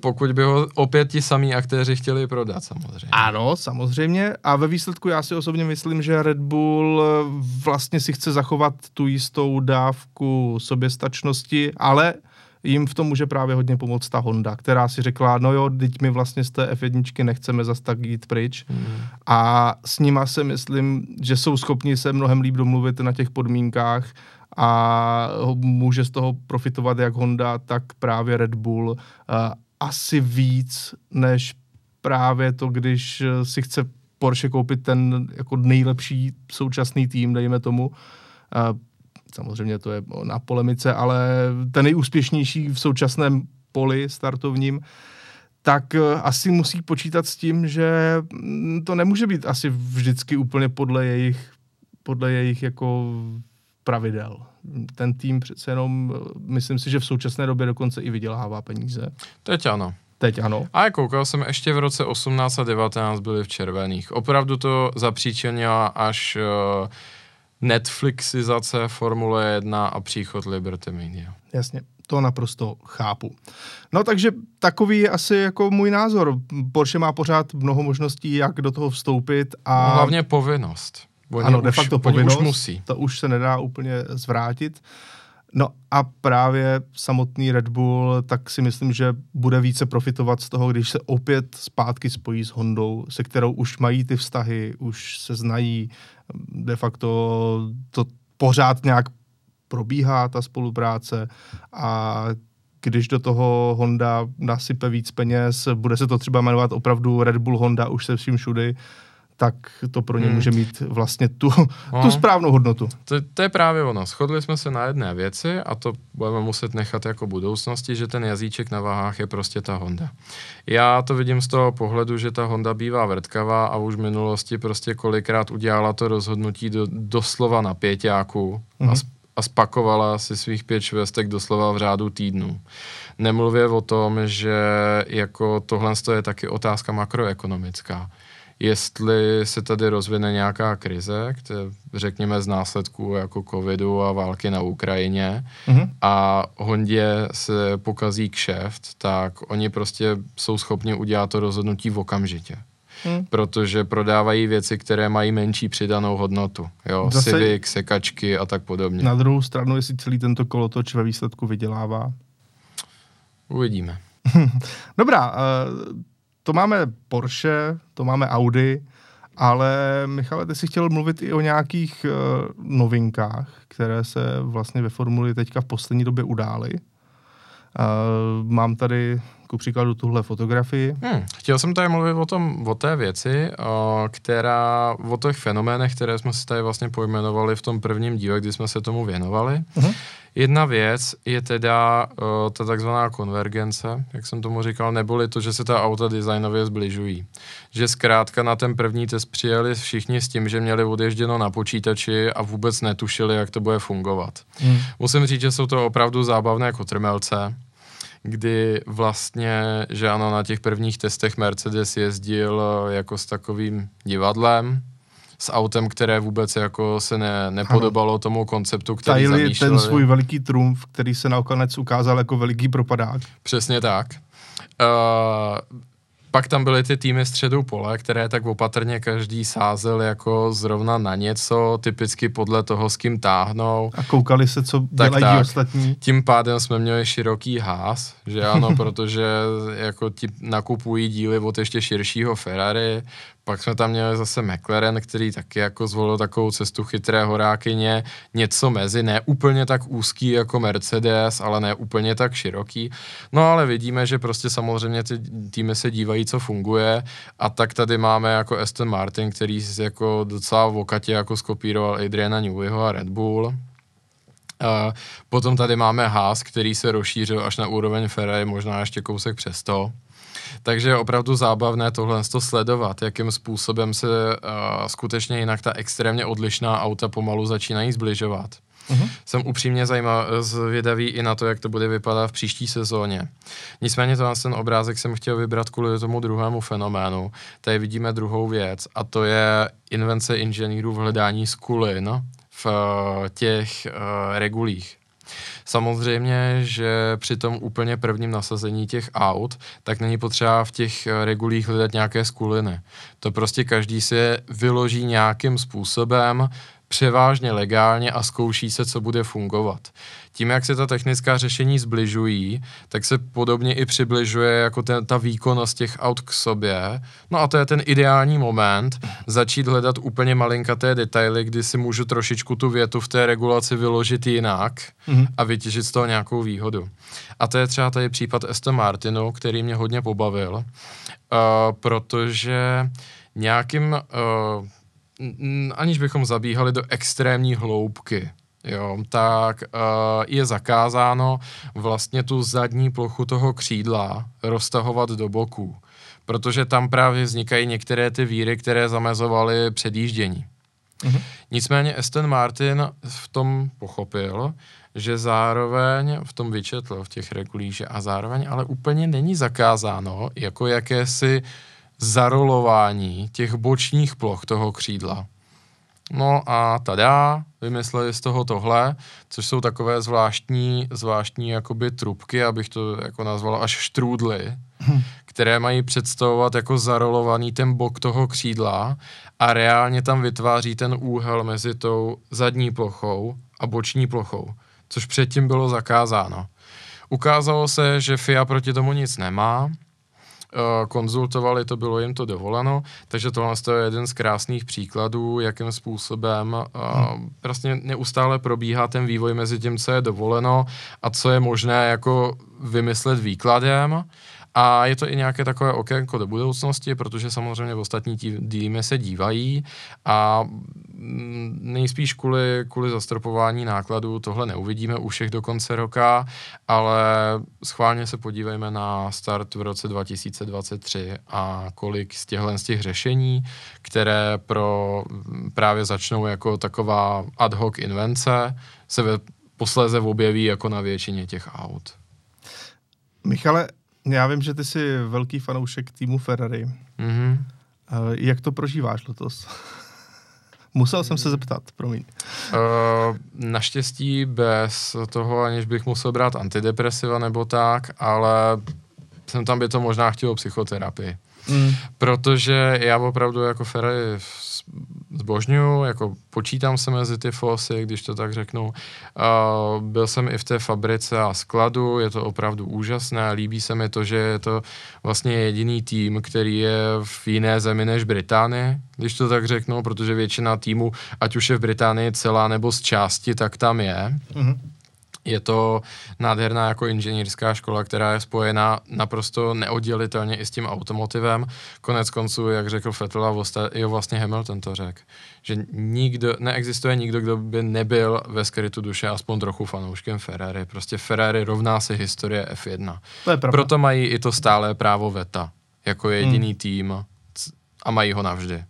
Pokud by ho opět ti samí aktéři chtěli prodat, samozřejmě. Ano, samozřejmě. A ve výsledku já si osobně myslím, že Red Bull vlastně si chce zachovat tu jistou dávku soběstačnosti, ale jim v tom může právě hodně pomoct ta Honda, která si řekla, no jo, teď my vlastně z té F1 nechceme zas tak jít pryč. Mm. A s nima se myslím, že jsou schopni se mnohem líp domluvit na těch podmínkách a může z toho profitovat jak Honda, tak právě Red Bull. asi víc, než právě to, když si chce Porsche koupit ten jako nejlepší současný tým, dejme tomu. Samozřejmě to je na polemice, ale ten nejúspěšnější v současném poli startovním, tak eh, asi musí počítat s tím, že mm, to nemůže být asi vždycky úplně podle jejich, podle jejich jako pravidel. Ten tým přece jenom, eh, myslím si, že v současné době dokonce i vydělává peníze. Teď ano. Teď ano. A koukal jsem, ještě v roce 18 a 19 byli v červených. Opravdu to zapříčinila až uh, Netflixizace Formule 1 a příchod Liberty Media. Jasně, to naprosto chápu. No takže takový je asi jako můj názor. Porsche má pořád mnoho možností, jak do toho vstoupit a... No, hlavně povinnost. Oni ano, už, de facto povinnost, už musí. to už se nedá úplně zvrátit. No a právě samotný Red Bull, tak si myslím, že bude více profitovat z toho, když se opět zpátky spojí s Hondou, se kterou už mají ty vztahy, už se znají, de facto to pořád nějak probíhá ta spolupráce a když do toho Honda nasype víc peněz, bude se to třeba jmenovat opravdu Red Bull Honda už se vším všudy, tak to pro ně hmm. může mít vlastně tu, no, tu správnou hodnotu. To, to je právě ono. Shodli jsme se na jedné věci a to budeme muset nechat jako budoucnosti, že ten jazyček na váhách je prostě ta Honda. Já to vidím z toho pohledu, že ta Honda bývá vrtkavá a už v minulosti prostě kolikrát udělala to rozhodnutí do, doslova na pěťáku hmm. a, mhm. a spakovala si svých pět švestek doslova v řádu týdnů. Nemluvě o tom, že jako tohle je taky otázka makroekonomická jestli se tady rozvine nějaká krize, které, řekněme z následků jako covidu a války na Ukrajině mm-hmm. a Hondě se pokazí kšeft, tak oni prostě jsou schopni udělat to rozhodnutí v okamžitě. Hmm. protože prodávají věci, které mají menší přidanou hodnotu. Jo, Zase Civic, sekačky a tak podobně. Na druhou stranu, jestli celý tento kolotoč ve výsledku vydělává. Uvidíme. *laughs* Dobrá, uh, to máme Porsche, to máme Audi, ale Michale, ty jsi chtěl mluvit i o nějakých uh, novinkách, které se vlastně ve Formuli teďka v poslední době udály. Uh, mám tady ku příkladu tuhle fotografii. Hmm, chtěl jsem tady mluvit o, tom, o té věci, o, která, o těch fenoménech, které jsme si tady vlastně pojmenovali v tom prvním díle, kdy jsme se tomu věnovali. Uh-huh. Jedna věc je teda o, ta takzvaná konvergence, jak jsem tomu říkal, neboli to, že se ta auta designově zbližují. Že zkrátka na ten první test přijeli všichni s tím, že měli odježděno na počítači a vůbec netušili, jak to bude fungovat. Hmm. Musím říct, že jsou to opravdu zábavné kotrmelce kdy vlastně, že ano, na těch prvních testech Mercedes jezdil eh, jako s takovým divadlem, s autem, které vůbec jako se ne, nepodobalo ano. tomu konceptu, který Tajili zamýšleli. ten svůj veliký trumf, který se nakonec ukázal jako veliký propadák. Přesně tak. Uh, pak tam byly ty týmy středu pole, které tak opatrně každý sázel jako zrovna na něco, typicky podle toho, s kým táhnou. A koukali se, co tak, dělají tak. ostatní. Tím pádem jsme měli široký ház, že ano, *laughs* protože jako ti nakupují díly od ještě širšího Ferrari, pak jsme tam měli zase McLaren, který taky jako zvolil takovou cestu chytré horákyně, něco mezi, ne úplně tak úzký jako Mercedes, ale ne úplně tak široký. No ale vidíme, že prostě samozřejmě ty týmy se dívají, co funguje a tak tady máme jako Aston Martin, který jako docela v okatě jako skopíroval Adriana Neweyho a Red Bull. Uh, potom tady máme Haas, který se rozšířil až na úroveň Ferrari, možná ještě kousek přes to. Takže je opravdu zábavné tohle to sledovat, jakým způsobem se uh, skutečně jinak ta extrémně odlišná auta pomalu začínají zbližovat. Uh-huh. Jsem upřímně zajímavý, zvědavý i na to, jak to bude vypadat v příští sezóně. Nicméně to ten obrázek jsem chtěl vybrat kvůli tomu druhému fenoménu. Tady vidíme druhou věc a to je invence inženýrů v hledání skulin v uh, těch uh, regulích. Samozřejmě, že při tom úplně prvním nasazení těch aut, tak není potřeba v těch eh, regulích hledat nějaké skuliny. To prostě každý si vyloží nějakým způsobem, převážně legálně a zkouší se, co bude fungovat. Tím, jak se ta technická řešení zbližují, tak se podobně i přibližuje jako ten, ta výkonnost těch aut k sobě. No a to je ten ideální moment začít hledat úplně malinkaté detaily, kdy si můžu trošičku tu větu v té regulaci vyložit jinak mm-hmm. a vytěžit z toho nějakou výhodu. A to je třeba tady případ Aston Martinu, který mě hodně pobavil, uh, protože nějakým, uh, aniž bychom zabíhali do extrémní hloubky, jo, tak uh, je zakázáno vlastně tu zadní plochu toho křídla roztahovat do boku, protože tam právě vznikají některé ty víry, které zamezovaly předjíždění. Mm-hmm. Nicméně Aston Martin v tom pochopil, že zároveň v tom vyčetl v těch regulích, a zároveň ale úplně není zakázáno jako jakési zarolování těch bočních ploch toho křídla. No a tada, vymysleli z toho tohle, což jsou takové zvláštní, zvláštní jakoby trubky, abych to jako nazval až štrůdly, hm. které mají představovat jako zarolovaný ten bok toho křídla a reálně tam vytváří ten úhel mezi tou zadní plochou a boční plochou, což předtím bylo zakázáno. Ukázalo se, že FIA proti tomu nic nemá, konzultovali, to bylo jim to dovoleno, takže tohle je jeden z krásných příkladů, jakým způsobem hmm. vlastně neustále probíhá ten vývoj mezi tím, co je dovoleno a co je možné jako vymyslet výkladem a je to i nějaké takové okénko do budoucnosti, protože samozřejmě ostatní týmy se dívají a mm, nejspíš kvůli, kvůli zastropování nákladů tohle neuvidíme u všech do konce roka, ale schválně se podívejme na start v roce 2023 a kolik z těchto z těch řešení, které pro mm, právě začnou jako taková ad hoc invence, se ve, posléze objeví jako na většině těch aut. Michale, já vím, že ty jsi velký fanoušek týmu Ferrari. Mm-hmm. Jak to prožíváš letos? Musel jsem se zeptat, promiň. Uh, naštěstí bez toho, aniž bych musel brát antidepresiva nebo tak, ale jsem tam by to možná chtěl psychoterapii. Mm. Protože já opravdu jako Ferrari zbožňuju, jako počítám se mezi ty fosy, když to tak řeknu. Uh, byl jsem i v té fabrice a skladu, je to opravdu úžasné, líbí se mi to, že je to vlastně jediný tým, který je v jiné zemi než Británii, když to tak řeknu, protože většina týmu, ať už je v Británii celá nebo z části, tak tam je. Mm-hmm. Je to nádherná jako inženýrská škola, která je spojená naprosto neoddělitelně i s tím automotivem. Konec konců, jak řekl Vettel a jo, vlastně Hamilton to řekl, že nikdo, neexistuje nikdo, kdo by nebyl ve skrytu duše aspoň trochu fanouškem Ferrari. Prostě Ferrari rovná si historie F1. To je Proto mají i to stále právo VETA, jako jediný hmm. tým a mají ho navždy.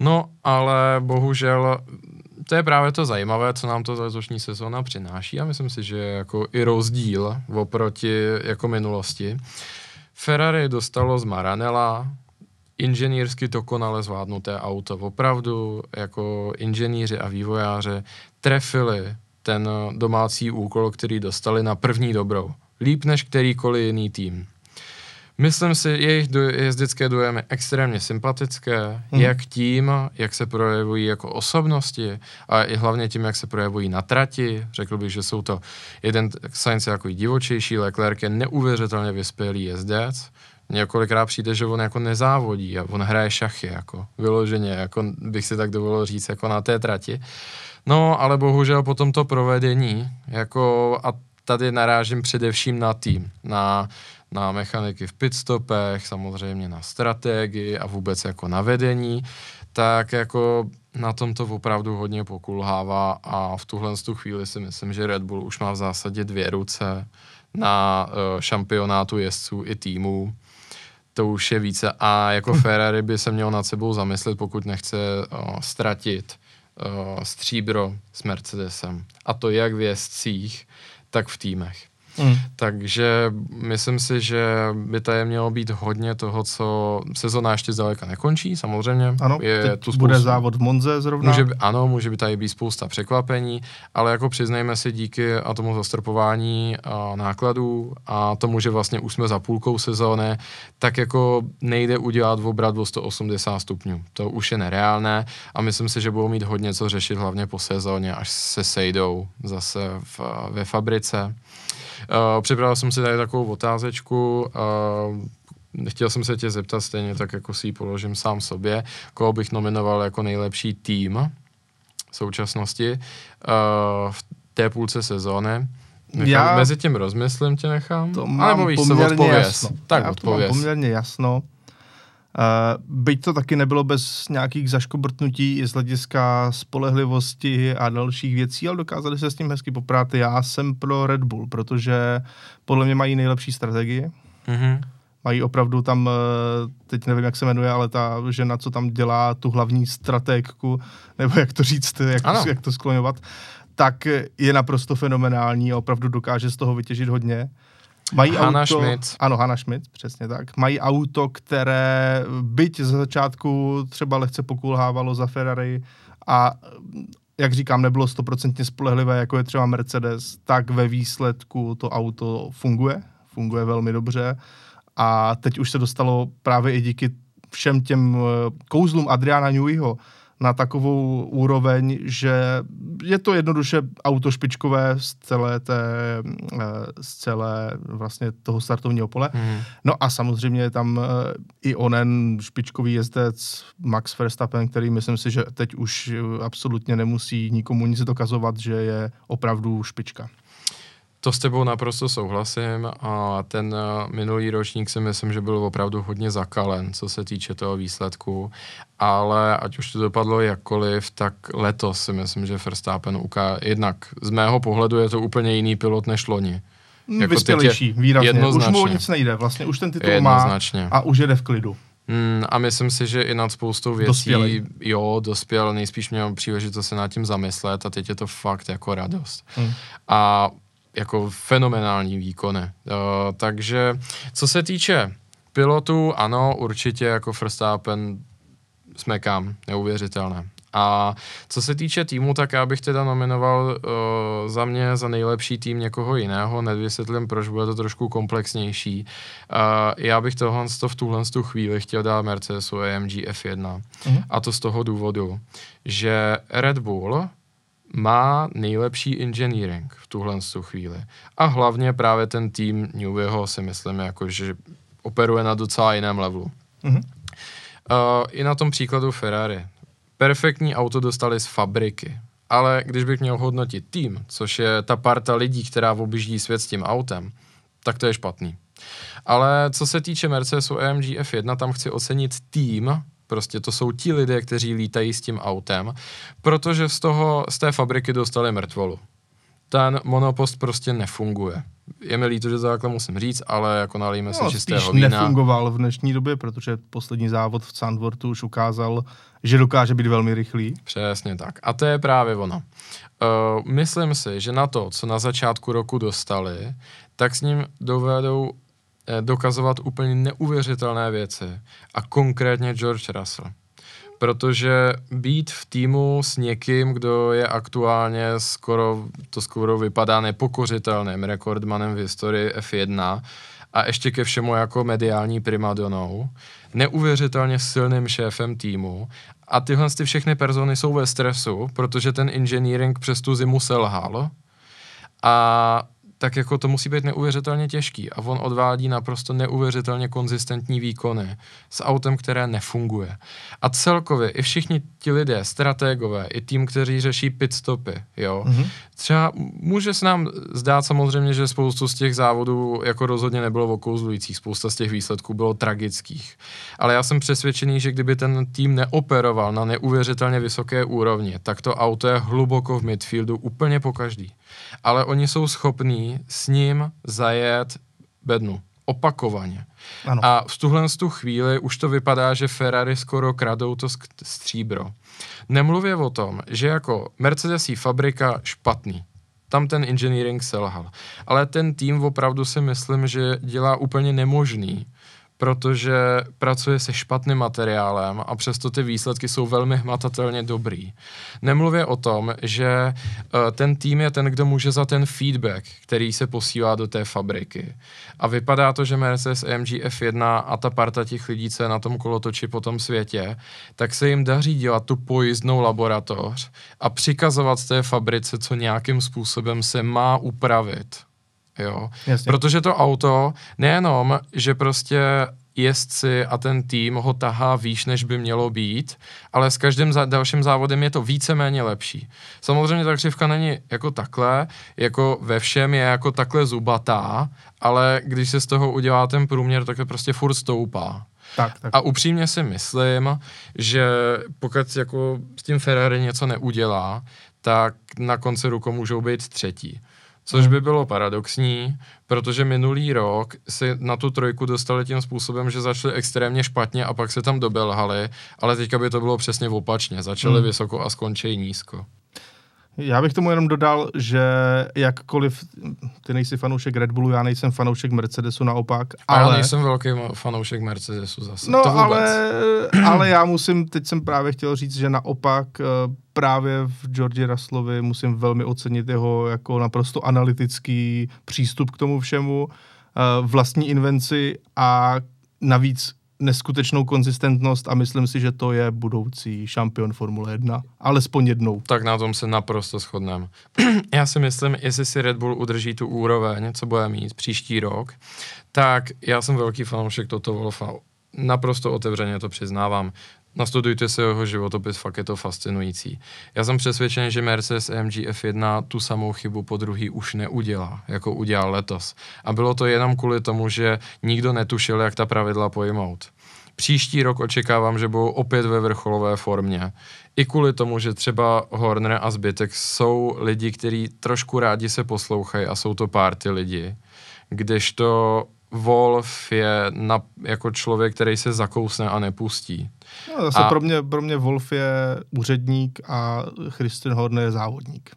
No, ale bohužel to je právě to zajímavé, co nám to letošní sezóna přináší a myslím si, že je jako i rozdíl oproti jako minulosti. Ferrari dostalo z Maranella inženýrsky dokonale zvládnuté auto. Opravdu jako inženýři a vývojáře trefili ten domácí úkol, který dostali na první dobrou. Líp než kterýkoliv jiný tým. Myslím si, jejich jezdické dojemy extrémně sympatické, hmm. jak tím, jak se projevují jako osobnosti a i hlavně tím, jak se projevují na trati. Řekl bych, že jsou to jeden Sainz jako divočejší, Leclerc je neuvěřitelně vyspělý jezdec. Několikrát přijde, že on jako nezávodí a on hraje šachy, jako vyloženě, jako bych si tak dovolil říct, jako na té trati. No, ale bohužel potom to provedení, jako a tady narážím především na tým, na na mechaniky v pitstopech, samozřejmě na strategii a vůbec jako na vedení, tak jako na tom to opravdu hodně pokulhává a v tuhle tu chvíli si myslím, že Red Bull už má v zásadě dvě ruce na uh, šampionátu jezdců i týmů. To už je více a jako Ferrari by se měl nad sebou zamyslet, pokud nechce uh, ztratit uh, stříbro s Mercedesem. A to jak v jezdcích, tak v týmech. Mm. Takže myslím si, že by tady mělo být hodně toho, co sezona ještě zdaleka nekončí, samozřejmě. Ano, je teď tu spoustu, bude závod v Monze zrovna. Může, ano, může by tady být spousta překvapení, ale jako přiznejme si díky a tomu zastropování a nákladů a tomu, že vlastně už jsme za půlkou sezóny, tak jako nejde udělat v obrat o 180 stupňů. To už je nereálné a myslím si, že budou mít hodně co řešit hlavně po sezóně, až se sejdou zase v, ve fabrice. Uh, připravil jsem si tady takovou otázečku. Uh, chtěl jsem se tě zeptat stejně tak, jako si ji položím sám sobě, koho bych nominoval jako nejlepší tým v současnosti uh, v té půlce sezóny. Nechám, Já mezi tím rozmyslím tě nechám. To mám nebo víš poměrně jasno. Tak Já odpověz. To mám poměrně jasno. Uh, byť to taky nebylo bez nějakých zaškobrtnutí i z hlediska spolehlivosti a dalších věcí, ale dokázali se s tím hezky poprát. Já jsem pro Red Bull, protože podle mě mají nejlepší strategii. Mm-hmm. Mají opravdu tam, eh, teď nevím, jak se jmenuje, ale ta žena, co tam dělá tu hlavní strategku, *laughs* nebo jak to říct, jak, to, jak to skloňovat, tak je naprosto fenomenální a opravdu dokáže z toho vytěžit hodně. Mají Hanna auto, Schmidt. Ano, Hanna Schmidt, přesně tak. Mají auto, které byť ze začátku třeba lehce pokulhávalo za Ferrari a jak říkám, nebylo stoprocentně spolehlivé, jako je třeba Mercedes, tak ve výsledku to auto funguje, funguje velmi dobře a teď už se dostalo právě i díky všem těm eh, kouzlům Adriana Neweyho, na takovou úroveň, že je to jednoduše auto špičkové z celé té, eh, z celé vlastně toho startovního pole. Mm. No a samozřejmě je tam eh, i onen špičkový jezdec Max Verstappen, který myslím si, že teď už absolutně nemusí nikomu nic dokazovat, že je opravdu špička. To s tebou naprosto souhlasím a ten eh, minulý ročník si myslím, že byl opravdu hodně zakalen, co se týče toho výsledku, ale ať už to dopadlo jakkoliv, tak letos si myslím, že Verstappen uká, jednak z mého pohledu je to úplně jiný pilot než loni. Hmm, jako Vyspělejší, výrazně. Už mu nic nejde, vlastně už ten titul má a už jede v klidu. Mm, a myslím si, že i nad spoustou věcí, Dospělý. jo, dospěl, nejspíš měl příležitost se nad tím zamyslet a teď je to fakt jako radost. Mm. A jako fenomenální výkony. Uh, takže co se týče pilotů, ano, určitě jako Verstappen smekám, neuvěřitelné. A co se týče týmu, tak já bych teda nominoval uh, za mě za nejlepší tým někoho jiného, nevysvětlím, proč bude to trošku komplexnější. Uh, já bych tohle v tuhle tu chvíli chtěl dát Mercedesu AMG F1. Uh-huh. A to z toho důvodu, že Red Bull má nejlepší engineering v tuhle chvíli. A hlavně právě ten tým Neweyho si myslím, jako, že operuje na docela jiném levelu. Mm-hmm. Uh, I na tom příkladu Ferrari. Perfektní auto dostali z fabriky, ale když bych měl hodnotit tým, což je ta parta lidí, která objíždí svět s tím autem, tak to je špatný. Ale co se týče Mercedesu AMG F1, tam chci ocenit tým, Prostě to jsou ti lidé, kteří lítají s tím autem, protože z toho, z té fabriky dostali mrtvolu. Ten monopost prostě nefunguje. Je mi líto, že to takhle musím říct, ale jako nalíme no, se čistého vína. nefungoval v dnešní době, protože poslední závod v Sandwortu už ukázal, že dokáže být velmi rychlý. Přesně tak. A to je právě ono. Uh, myslím si, že na to, co na začátku roku dostali, tak s ním dovedou dokazovat úplně neuvěřitelné věci. A konkrétně George Russell. Protože být v týmu s někým, kdo je aktuálně skoro, to skoro vypadá nepokořitelným rekordmanem v historii F1 a ještě ke všemu jako mediální primadonou, neuvěřitelně silným šéfem týmu a tyhle ty všechny persony jsou ve stresu, protože ten engineering přes tu zimu selhal a tak jako to musí být neuvěřitelně těžký a on odvádí naprosto neuvěřitelně konzistentní výkony s autem, které nefunguje. A celkově i všichni ti lidé, strategové, i tým, kteří řeší pitstopy, jo. Mm-hmm. Třeba může se nám zdát samozřejmě, že spoustu z těch závodů jako rozhodně nebylo okouzlujících, spousta z těch výsledků bylo tragických. Ale já jsem přesvědčený, že kdyby ten tým neoperoval na neuvěřitelně vysoké úrovni, tak to auto je hluboko v midfieldu úplně po každý ale oni jsou schopní s ním zajet bednu opakovaně. Ano. A v tuhle tu chvíli už to vypadá, že Ferrari skoro kradou to stříbro. Nemluvě o tom, že jako Mercedes fabrika špatný. tam ten engineering selhal. Ale ten tým opravdu si myslím, že dělá úplně nemožný protože pracuje se špatným materiálem a přesto ty výsledky jsou velmi hmatatelně dobrý. Nemluvě o tom, že uh, ten tým je ten, kdo může za ten feedback, který se posílá do té fabriky. A vypadá to, že Mercedes AMG F1 a ta parta těch lidí, co je na tom kolotoči po tom světě, tak se jim daří dělat tu pojízdnou laboratoř a přikazovat té fabrice, co nějakým způsobem se má upravit Jo. Jasně. Protože to auto nejenom, že prostě jezdci a ten tým ho tahá výš, než by mělo být, ale s každým za- dalším závodem je to víceméně lepší. Samozřejmě ta křivka není jako takhle, jako ve všem je jako takhle zubatá, ale když se z toho udělá ten průměr, tak to prostě furt stoupá. Tak, tak. A upřímně si myslím, že pokud jako s tím Ferrari něco neudělá, tak na konci rukou můžou být třetí. Což by bylo paradoxní, protože minulý rok si na tu trojku dostali tím způsobem, že začali extrémně špatně a pak se tam dobelhali, ale teďka by to bylo přesně opačně. Začali hmm. vysoko a skončí nízko. Já bych tomu jenom dodal, že jakkoliv ty nejsi fanoušek Red Bullu, já nejsem fanoušek Mercedesu naopak. Ale... A já nejsem velký fanoušek Mercedesu zase. No to ale, ale já musím, teď jsem právě chtěl říct, že naopak eh, právě v Georgi Russellovi musím velmi ocenit jeho jako naprosto analytický přístup k tomu všemu, eh, vlastní invenci a navíc neskutečnou konzistentnost a myslím si, že to je budoucí šampion Formule 1. Alespoň jednou. Tak na tom se naprosto shodneme. *clears throat* Já si myslím, jestli si Red Bull udrží tu úroveň, co bude mít příští rok, tak já jsem velký fanoušek Toto Wolfa. Naprosto otevřeně to přiznávám. Nastudujte si jeho životopis, fakt je to fascinující. Já jsem přesvědčen, že Mercedes AMG F1 tu samou chybu po druhý už neudělá, jako udělal letos. A bylo to jenom kvůli tomu, že nikdo netušil, jak ta pravidla pojmout. Příští rok očekávám, že budou opět ve vrcholové formě. I kvůli tomu, že třeba Horner a zbytek jsou lidi, kteří trošku rádi se poslouchají a jsou to párty lidi. Kdežto Wolf je na, jako člověk, který se zakousne a nepustí. No, zase a, pro, mě, pro mě Wolf je úředník a Christian Horner je závodník.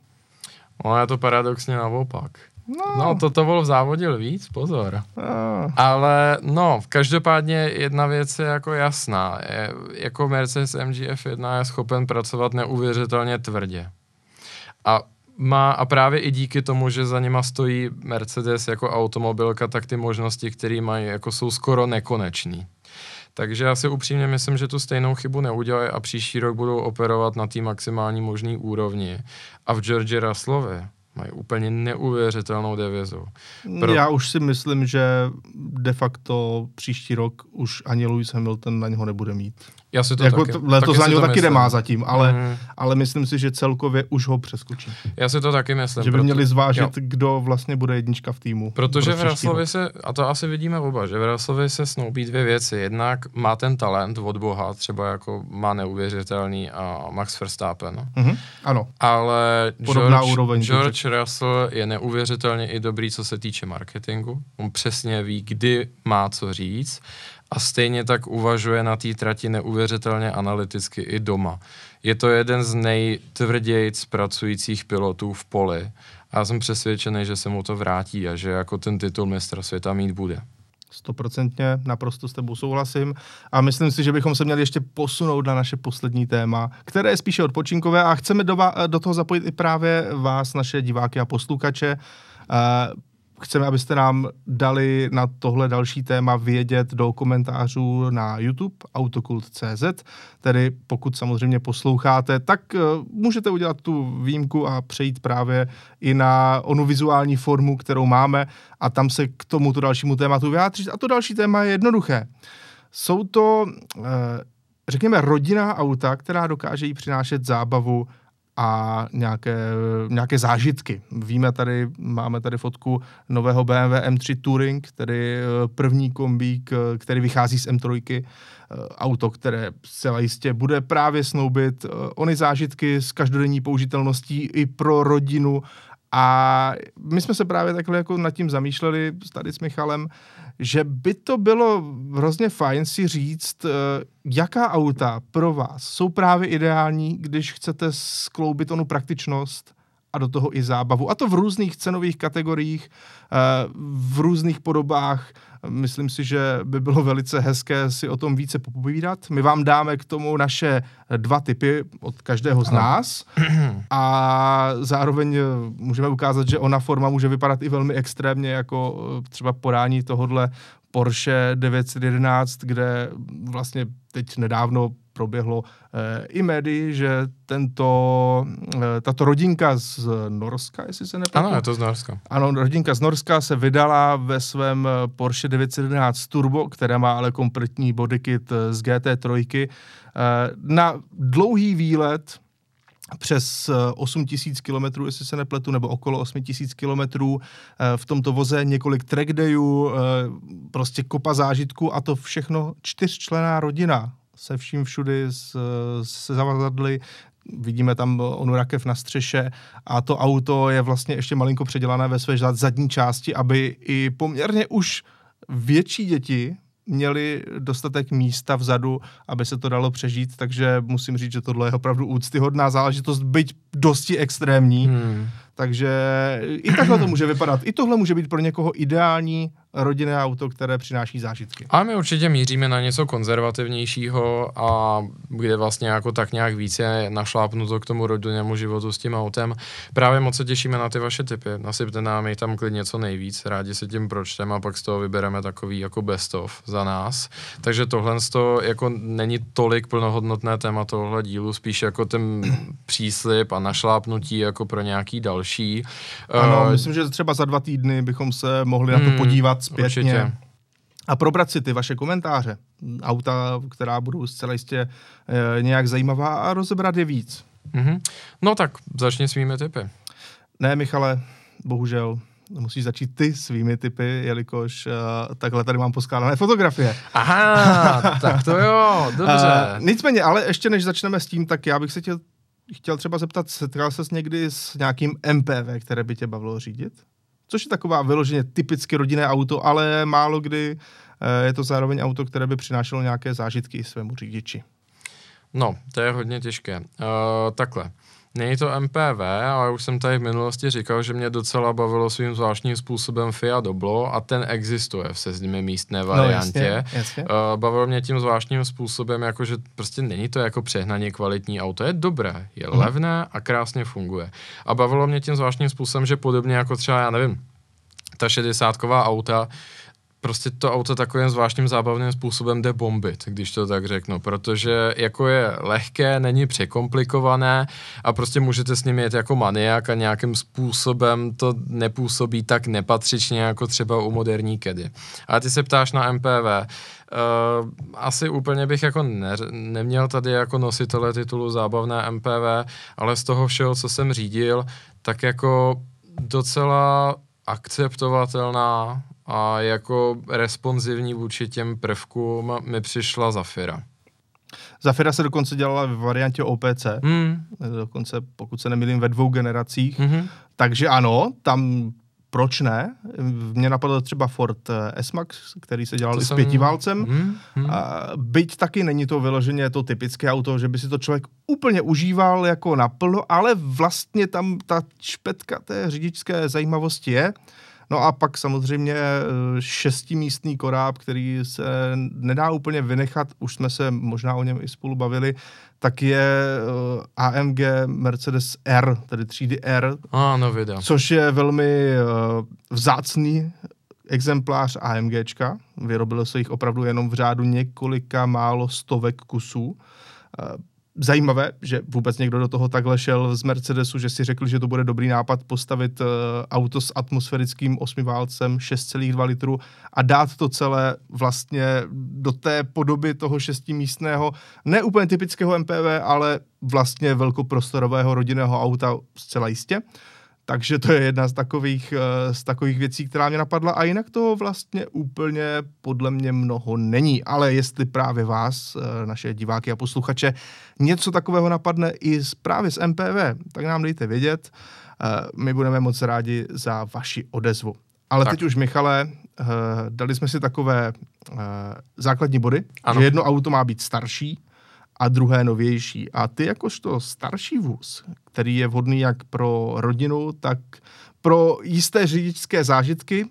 No je to paradoxně naopak. No, no to to Wolf závodil víc, pozor. No. Ale no, každopádně jedna věc je jako jasná. Je, jako Mercedes MGF 1 je schopen pracovat neuvěřitelně tvrdě. A má a právě i díky tomu, že za nima stojí Mercedes jako automobilka, tak ty možnosti, které mají, jako jsou skoro nekonečný. Takže já si upřímně myslím, že tu stejnou chybu neudělají a příští rok budou operovat na té maximální možné úrovni. A v George Russellovi mají úplně neuvěřitelnou devizu. Pro... Já už si myslím, že de facto příští rok už ani Lewis Hamilton na něho nebude mít. Já si to jako taky, letos taky na něho taky nemá zatím, ale, mm. ale myslím si, že celkově už ho přeskočí. Já si to taky myslím. Že by proto, měli zvážit, jo. kdo vlastně bude jednička v týmu. Protože v Raslovi se, a to asi vidíme oba, že v Raslovi se snoubí dvě věci. Jednak má ten talent od Boha, třeba jako má neuvěřitelný a Max Verstappen. Mm-hmm. Ano. Ale Podobná George, úroveň, George Russell je neuvěřitelně i dobrý, co se týče marketingu. On přesně ví, kdy má co říct a stejně tak uvažuje na té trati neuvěřitelně analyticky i doma. Je to jeden z nejtvrději pracujících pilotů v poli a já jsem přesvědčený, že se mu to vrátí a že jako ten titul mistra světa mít bude. Stoprocentně, naprosto s tebou souhlasím. A myslím si, že bychom se měli ještě posunout na naše poslední téma, které je spíše odpočinkové a chceme do, do toho zapojit i právě vás, naše diváky a posluchače. Uh, Chceme, abyste nám dali na tohle další téma vědět do komentářů na YouTube autokult.cz, tedy pokud samozřejmě posloucháte, tak uh, můžete udělat tu výjimku a přejít právě i na onu vizuální formu, kterou máme a tam se k tomuto dalšímu tématu vyjádřit. A to další téma je jednoduché. Jsou to, uh, řekněme, rodinná auta, která dokáže jí přinášet zábavu a nějaké, nějaké zážitky. Víme tady, máme tady fotku nového BMW M3 Touring, tedy eh, první kombík, eh, který vychází z M3, eh, auto, které zcela jistě bude právě snoubit ony zážitky s každodenní použitelností i pro rodinu a my jsme se právě takhle jako nad tím zamýšleli tady s Michalem, že by to bylo hrozně fajn si říct, eh, jaká auta pro vás jsou právě ideální, když chcete skloubit onu praktičnost a do toho i zábavu. A to v různých cenových kategoriích, eh, v různých podobách. Myslím si, že by bylo velice hezké si o tom více popovídat. My vám dáme k tomu naše dva typy od každého z nás a zároveň eh, můžeme ukázat, že ona forma může vypadat i velmi extrémně, jako eh, třeba podání tohodle Porsche 911, kde vlastně teď nedávno proběhlo eh, i médii, že tento, eh, tato rodinka z Norska, jestli se nepletu. Ano, je to z Norska. Ano, rodinka z Norska se vydala ve svém eh, Porsche 911 Turbo, které má ale kompletní bodykit z GT3, eh, na dlouhý výlet přes 8 tisíc kilometrů, jestli se nepletu, nebo okolo 8 tisíc kilometrů v tomto voze, několik trackdayů, prostě kopa zážitku a to všechno čtyřčlená rodina se vším všudy, se zavazadly, vidíme tam onu rakev na střeše a to auto je vlastně ještě malinko předělané ve své zadní části, aby i poměrně už větší děti měli dostatek místa vzadu, aby se to dalo přežít, takže musím říct, že tohle je opravdu úctyhodná záležitost, byť dosti extrémní. Hmm. Takže i takhle to může vypadat. I tohle může být pro někoho ideální rodinné auto, které přináší zážitky. A my určitě míříme na něco konzervativnějšího a kde vlastně jako tak nějak více našlápnuto k tomu rodinnému životu s tím autem. Právě moc se těšíme na ty vaše typy. Nasypte nám jich tam klidně co nejvíc, rádi se tím pročteme a pak z toho vybereme takový jako best of za nás. Takže tohle to jako není tolik plnohodnotné téma tohle dílu, spíš jako ten *clears throat* příslip a našlápnutí jako pro nějaký další. Ano, uh, myslím, že třeba za dva týdny bychom se mohli hmm, na to hmm, podívat zpětně. Určitě. A probrat si ty vaše komentáře, auta, která budou zcela jistě e, nějak zajímavá a rozebrat je víc. Mm-hmm. No tak začni svými typy. Ne, Michale, bohužel musíš začít ty svými typy, jelikož uh, takhle tady mám poskládané fotografie. Aha, tak to jo, *laughs* dobře. Uh, nicméně, ale ještě než začneme s tím, tak já bych se tě chtěl třeba zeptat, setkal ses někdy s nějakým MPV, které by tě bavilo řídit? Což je taková vyloženě typicky rodinné auto, ale málo kdy eh, je to zároveň auto, které by přinášelo nějaké zážitky svému řidiči. No, to je hodně těžké. Uh, takhle. Není to MPV, ale už jsem tady v minulosti říkal, že mě docela bavilo svým zvláštním způsobem Fiat Doblo a ten existuje v seznimi místné variantě. No, jasně, jasně. Uh, bavilo mě tím zvláštním způsobem, jako že prostě není to jako přehnaně kvalitní auto, je dobré, je mm. levné a krásně funguje. A bavilo mě tím zvláštním způsobem, že podobně jako třeba, já nevím, ta 60 auta, prostě to auto takovým zvláštním zábavným způsobem jde bombit, když to tak řeknu, protože jako je lehké, není překomplikované a prostě můžete s ním jet jako maniak a nějakým způsobem to nepůsobí tak nepatřičně jako třeba u moderní kedy. A ty se ptáš na MPV, Uh, asi úplně bych jako ne, neměl tady jako nositele titulu zábavné MPV, ale z toho všeho, co jsem řídil, tak jako docela akceptovatelná a jako responsivní vůči těm prvkům mi přišla Zafira. Zafira se dokonce dělala v variantě OPC, hmm. dokonce pokud se nemýlím ve dvou generacích, hmm. takže ano, tam proč ne? Mně napadl třeba Ford eh, S-Max, který se dělal to i s jsem... pětiválcem. Hmm, hmm. A byť taky není to vyloženě to typické auto, že by si to člověk úplně užíval jako naplno, ale vlastně tam ta špetka té řidičské zajímavosti je. No a pak samozřejmě eh, šestimístný koráb, který se nedá úplně vynechat, už jsme se možná o něm i spolu bavili, tak je eh, AMG Mercedes R, tedy třídy R, no vida. což je velmi eh, vzácný exemplář AMGčka. Vyrobilo se jich opravdu jenom v řádu několika málo stovek kusů zajímavé, že vůbec někdo do toho takhle šel z Mercedesu, že si řekl, že to bude dobrý nápad postavit uh, auto s atmosférickým osmiválcem 6,2 litru a dát to celé vlastně do té podoby toho šestimístného, ne úplně typického MPV, ale vlastně velkoprostorového rodinného auta zcela jistě. Uh, takže to je jedna z takových, eh, z takových věcí, která mě napadla a jinak toho vlastně úplně podle mě mnoho není. Ale jestli právě vás, eh, naše diváky a posluchače, něco takového napadne i právě z MPV, tak nám dejte vědět. Eh, my budeme moc rádi za vaši odezvu. Ale tak. teď už, Michale, dali jsme si takové základní body, ano. že jedno auto má být starší a druhé novější. A ty jakožto starší vůz, který je vhodný jak pro rodinu, tak pro jisté řidičské zážitky,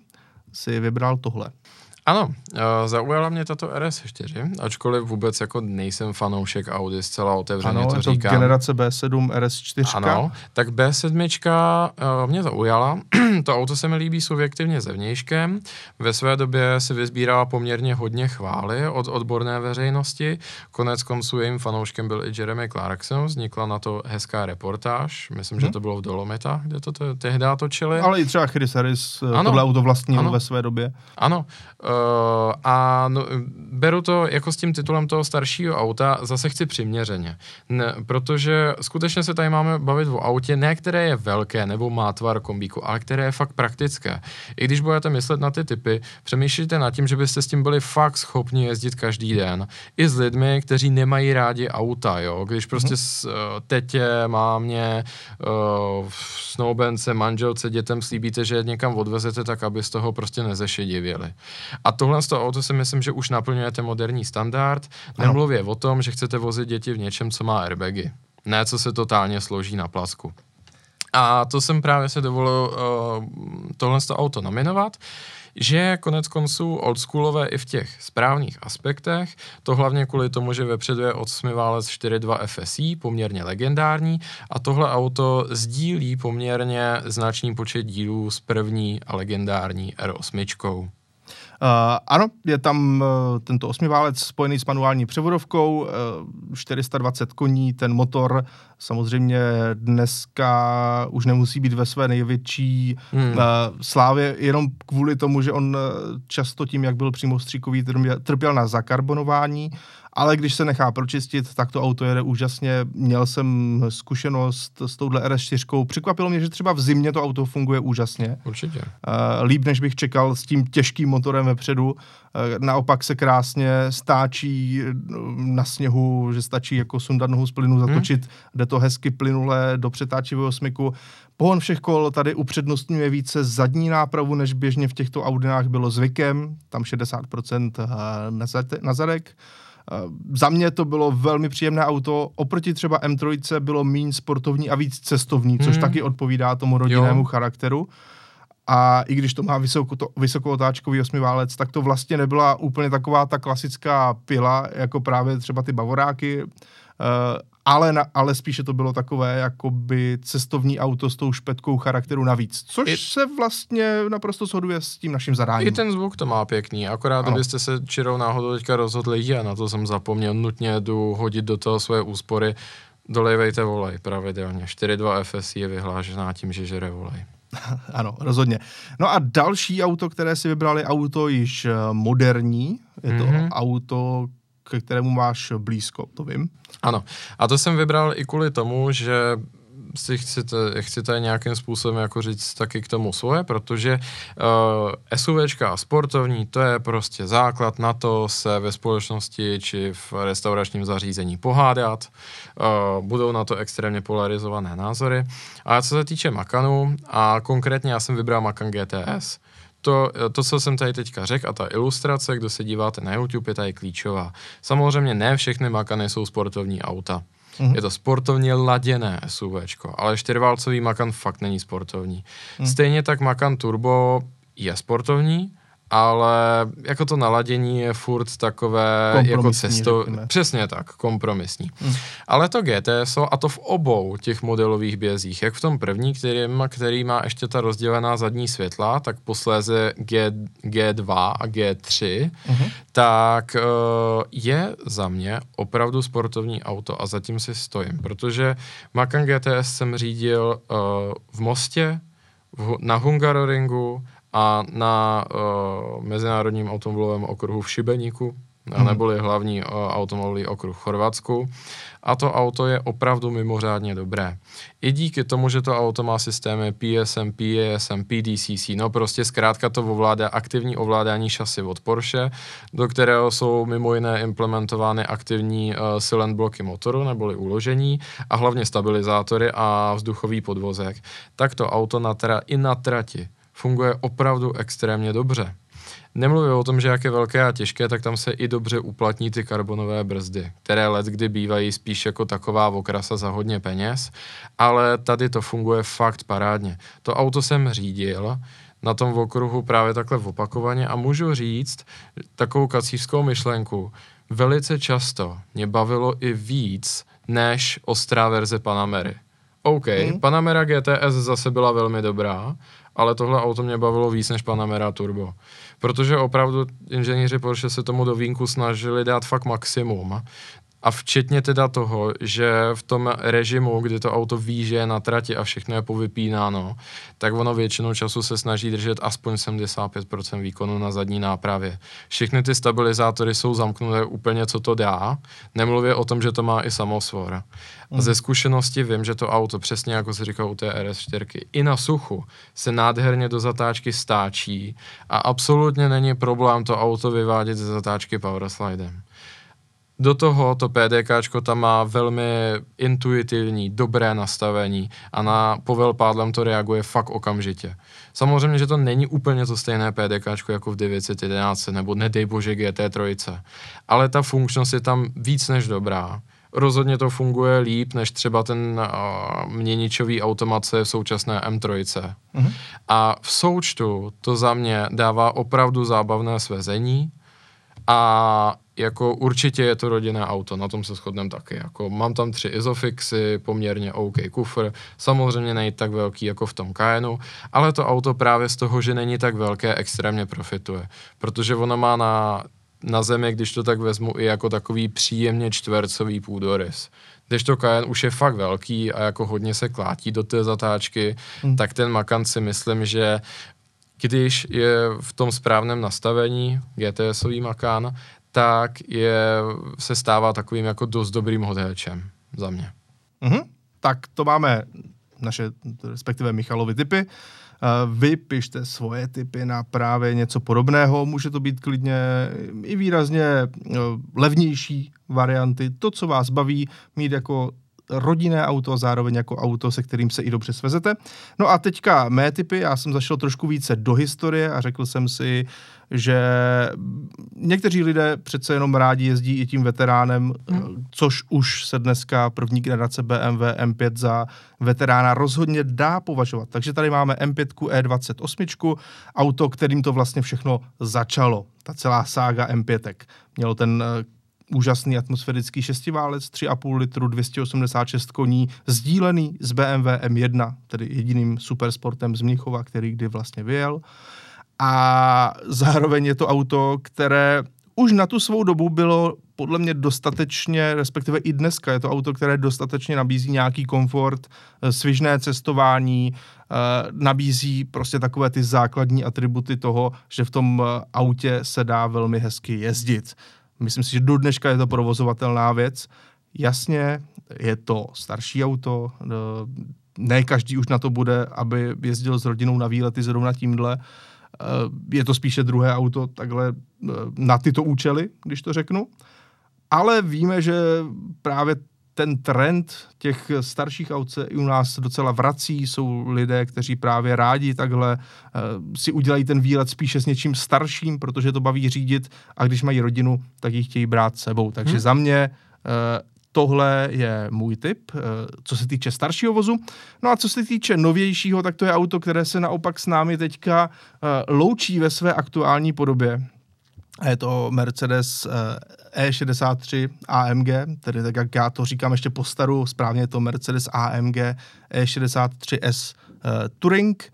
si vybral tohle. Ano, uh, zaujala mě tato RS4, ačkoliv vůbec jako nejsem fanoušek Audi, zcela otevřeně ano, to to říkám. generace B7 RS4. Ano, tak B7 uh, mě zaujala. *clears throat* to auto se mi líbí subjektivně zevnějškem. Ve své době si vyzbírala poměrně hodně chvály od odborné veřejnosti. Konec konců jejím fanouškem byl i Jeremy Clarkson, vznikla na to hezká reportáž. Myslím, hmm. že to bylo v Dolomita, kde to te- tehdy točili. Ale i třeba Chris Harris eh, ano. tohle auto vlastnil ano. ve své době. Ano. Uh, a no, beru to jako s tím titulem toho staršího auta, zase chci přiměřeně. Ne, protože skutečně se tady máme bavit o autě, ne které je velké nebo má tvar kombíku, ale které je fakt praktické. I když budete myslet na ty typy, přemýšlejte nad tím, že byste s tím byli fakt schopni jezdit každý den. I s lidmi, kteří nemají rádi auta, jo. Když prostě mm-hmm. s uh, tetě, mámě, uh, snoubence, manželce, dětem slíbíte, že je někam odvezete, tak aby z toho prostě nezešedivěli. A tohle z toho auto si myslím, že už naplňujete moderní standard. Nemluvě o tom, že chcete vozit děti v něčem, co má airbagy. Ne, co se totálně složí na plasku. A to jsem právě se dovolil uh, tohle z toho auto nominovat že je konec konců oldschoolové i v těch správných aspektech, to hlavně kvůli tomu, že vepředu je osmiválec 4.2 FSI, poměrně legendární, a tohle auto sdílí poměrně značný počet dílů s první a legendární R8. Uh, ano, je tam uh, tento osmiválec spojený s manuální převodovkou, uh, eh, 420 koní, ten motor samozřejmě dneska už nemusí být ve své největší hmm. uh, slávě, jenom kvůli tomu, že on často tím, jak byl přímo stříkový, trpěl na zakarbonování ale když se nechá pročistit, tak to auto jede úžasně. Měl jsem zkušenost s touhle RS4. Překvapilo mě, že třeba v zimě to auto funguje úžasně. Určitě. Uh, líp, než bych čekal s tím těžkým motorem vepředu. Uh, naopak se krásně stáčí eh, na sněhu, že stačí jako sundat nohu z plynu, hmm. zatočit, hmm. jde to hezky plynule do přetáčivého smyku. Pohon všech kol tady upřednostňuje více zadní nápravu, než běžně v těchto Audinách bylo zvykem. Tam 60% na zadek. Eh, za mě to bylo velmi příjemné auto, oproti třeba M3 bylo méně sportovní a víc cestovní, což hmm. taky odpovídá tomu rodinnému jo. charakteru. A i když to má vysokou, to, vysokootáčkový osmiválec, tak to vlastně nebyla úplně taková ta klasická pila, jako právě třeba ty bavoráky. Uh, ale, na, ale spíše to bylo takové jakoby cestovní auto s tou špetkou charakteru navíc, což I, se vlastně naprosto shoduje s tím naším zadáním. I ten zvuk to má pěkný, akorát ano. abyste se čirou náhodou teďka rozhodli, já na to jsem zapomněl, nutně jdu hodit do toho své úspory, dolejvejte volej pravidelně. 4.2 FSI je vyhlášená tím, že žere volej. *laughs* ano, rozhodně. No a další auto, které si vybrali, auto již eh, moderní. Je to mm-hmm. auto, ke kterému máš blízko, to vím. Ano, a to jsem vybral i kvůli tomu, že si chcete, chcete nějakým způsobem jako říct taky k tomu svoje, protože uh, SUVčka sportovní, to je prostě základ na to se ve společnosti či v restauračním zařízení pohádat. Uh, budou na to extrémně polarizované názory. A co se týče Makanu, a konkrétně já jsem vybral Makan GTS, to, to, co jsem tady teďka řekl a ta ilustrace, kdo se díváte na YouTube, je tady klíčová. Samozřejmě ne všechny Makany jsou sportovní auta. Mm-hmm. Je to sportovně laděné SUV, ale čtyřválcový Macan fakt není sportovní. Mm. Stejně tak Macan Turbo je sportovní, ale jako to naladění je furt takové jako cesto... Řekněme. Přesně tak, kompromisní. Hmm. Ale to GTSO, a to v obou těch modelových bězích, jak v tom první, který, který má ještě ta rozdělená zadní světla, tak posléze G, G2 a G3, hmm. tak uh, je za mě opravdu sportovní auto a zatím si stojím, protože Macan GTS jsem řídil uh, v Mostě, v, na Hungaroringu, a na uh, mezinárodním automobilovém okruhu v Šibeníku, hmm. neboli hlavní uh, automobilový okruh v Chorvatsku. A to auto je opravdu mimořádně dobré. I díky tomu, že to auto má systémy PSM, PASM, PDCC, no prostě zkrátka to ovládá aktivní ovládání šasy od Porsche, do kterého jsou mimo jiné implementovány aktivní uh, silent bloky motoru, neboli uložení a hlavně stabilizátory a vzduchový podvozek, tak to auto na tra- i na trati funguje opravdu extrémně dobře. Nemluvím o tom, že jak je velké a těžké, tak tam se i dobře uplatní ty karbonové brzdy, které let kdy bývají spíš jako taková okrasa za hodně peněz, ale tady to funguje fakt parádně. To auto jsem řídil, na tom okruhu právě takhle opakovaně a můžu říct takovou kacívskou myšlenku. Velice často mě bavilo i víc než ostrá verze Panamery. OK, hmm. Panamera GTS zase byla velmi dobrá, ale tohle auto mě bavilo víc než Panamera Turbo. Protože opravdu inženýři Porsche se tomu do vínku snažili dát fakt maximum. A včetně teda toho, že v tom režimu, kdy to auto ví, že je na trati a všechno je povypínáno, tak ono většinou času se snaží držet aspoň 75% výkonu na zadní nápravě. Všechny ty stabilizátory jsou zamknuté úplně, co to dá. Nemluvě o tom, že to má i samosvor. A ze zkušenosti vím, že to auto, přesně jako se říká u té RS4, i na suchu se nádherně do zatáčky stáčí a absolutně není problém to auto vyvádět ze zatáčky powerslidem. Do toho to PDK tam má velmi intuitivní, dobré nastavení a na povel pádlem to reaguje fakt okamžitě. Samozřejmě, že to není úplně to stejné PDK jako v 911 nebo nedej bože GT3, ale ta funkčnost je tam víc než dobrá. Rozhodně to funguje líp než třeba ten uh, měničový automat, co je v současné M3. Mm-hmm. A v součtu to za mě dává opravdu zábavné svezení a jako určitě je to rodinné auto, na tom se shodneme taky. Jako mám tam tři Isofixy, poměrně OK kufr, samozřejmě není tak velký jako v tom Cayenu, ale to auto právě z toho, že není tak velké, extrémně profituje, protože ono má na, na zemi, když to tak vezmu, i jako takový příjemně čtvercový půdorys. Když to Cayenne už je fakt velký a jako hodně se klátí do té zatáčky, hmm. tak ten Macan si myslím, že když je v tom správném nastavení GTSový Macan, tak je, se stává takovým jako dost dobrým hodéčem za mě. Mm-hmm. Tak to máme naše, respektive Michalovi typy. Vy pište svoje typy na právě něco podobného, může to být klidně i výrazně levnější varianty, to, co vás baví, mít jako rodinné auto a zároveň jako auto, se kterým se i dobře svezete. No a teďka mé typy, já jsem zašel trošku více do historie a řekl jsem si, že někteří lidé přece jenom rádi jezdí i tím veteránem, hmm. což už se dneska první generace BMW M5 za veterána rozhodně dá považovat. Takže tady máme M5 E28, auto, kterým to vlastně všechno začalo. Ta celá sága M5. Mělo ten eh, úžasný atmosférický šestiválec, 3,5 litru, 286 koní, sdílený z BMW M1, tedy jediným supersportem z Mnichova, který kdy vlastně vyjel. A zároveň je to auto, které už na tu svou dobu bylo podle mě dostatečně, respektive i dneska je to auto, které dostatečně nabízí nějaký komfort, eh, svižné cestování, eh, nabízí prostě takové ty základní atributy toho, že v tom eh, autě se dá velmi hezky jezdit. Myslím si, že do dneška je to provozovatelná věc. Jasně, je to starší auto, ne každý už na to bude, aby jezdil s rodinou na výlety zrovna tímhle. Je to spíše druhé auto takhle na tyto účely, když to řeknu. Ale víme, že právě ten trend těch starších aut se i u nás docela vrací. Jsou lidé, kteří právě rádi takhle uh, si udělají ten výlet spíše s něčím starším, protože to baví řídit a když mají rodinu, tak ji chtějí brát sebou. Takže hmm. za mě uh, tohle je můj tip, uh, co se týče staršího vozu. No a co se týče novějšího, tak to je auto, které se naopak s námi teďka loučí ve své aktuální podobě. A je to Mercedes E63 AMG, tedy tak jak já to říkám ještě po staru, správně je to Mercedes AMG E63S Touring,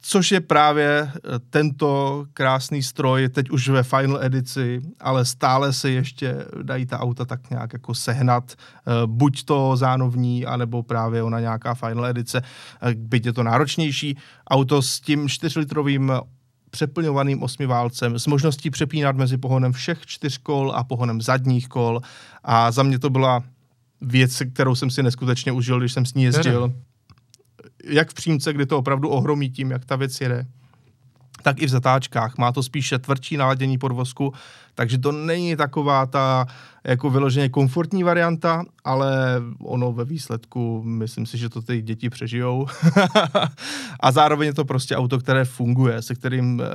což je právě tento krásný stroj, teď už ve final edici, ale stále se ještě dají ta auta tak nějak jako sehnat, buď to zánovní, anebo právě ona nějaká final edice, byť je to náročnější. Auto s tím 4-litrovým přeplňovaným osmiválcem s možností přepínat mezi pohonem všech čtyř kol a pohonem zadních kol. A za mě to byla věc, kterou jsem si neskutečně užil, když jsem s ní jezdil. Jak v přímce, kdy to opravdu ohromí tím, jak ta věc jede tak i v zatáčkách. Má to spíše tvrdší naladění podvozku, takže to není taková ta jako vyloženě komfortní varianta, ale ono ve výsledku, myslím si, že to ty děti přežijou. *laughs* a zároveň je to prostě auto, které funguje, se kterým eh,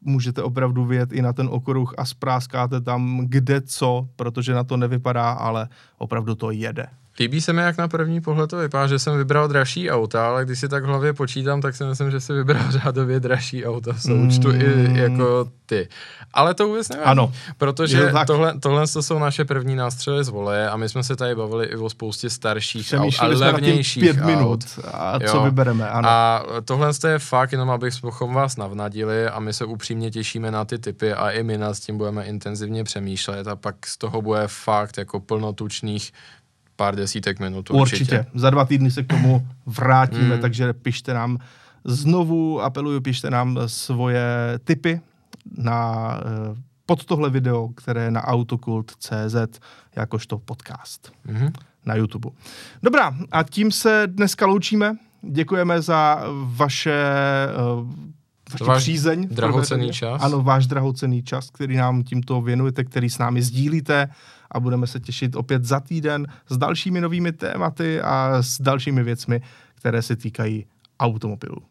můžete opravdu vyjet i na ten okruh a spráskáte tam kde co, protože na to nevypadá, ale opravdu to jede. Líbí se mi, jak na první pohled to vypadá, že jsem vybral dražší auta, ale když si tak v hlavě počítám, tak si myslím, že si vybral *laughs* řádově dražší auto v součtu mm. i jako ty. Ale to vůbec nevím. Ano. Protože to tohle, tohle to jsou naše první nástřely z voleje a my jsme se tady bavili i o spoustě starších aut a levnějších pět minut a co jo. vybereme. Ano. A tohle je fakt, jenom abychom vás navnadili a my se upřímně těšíme na ty typy a i my nad tím budeme intenzivně přemýšlet a pak z toho bude fakt jako plnotučných pár desítek minut určitě. určitě. Za dva týdny se k tomu vrátíme, mm. takže pište nám znovu, apeluju, pište nám svoje tipy na, eh, pod tohle video, které je na autokult.cz jakožto podcast mm-hmm. na YouTube. Dobrá, a tím se dneska loučíme. Děkujeme za vaše uh, váš přízeň. Drahocený čas. Ano, váš drahocený čas, který nám tímto věnujete, který s námi sdílíte a budeme se těšit opět za týden s dalšími novými tématy a s dalšími věcmi, které se týkají automobilů.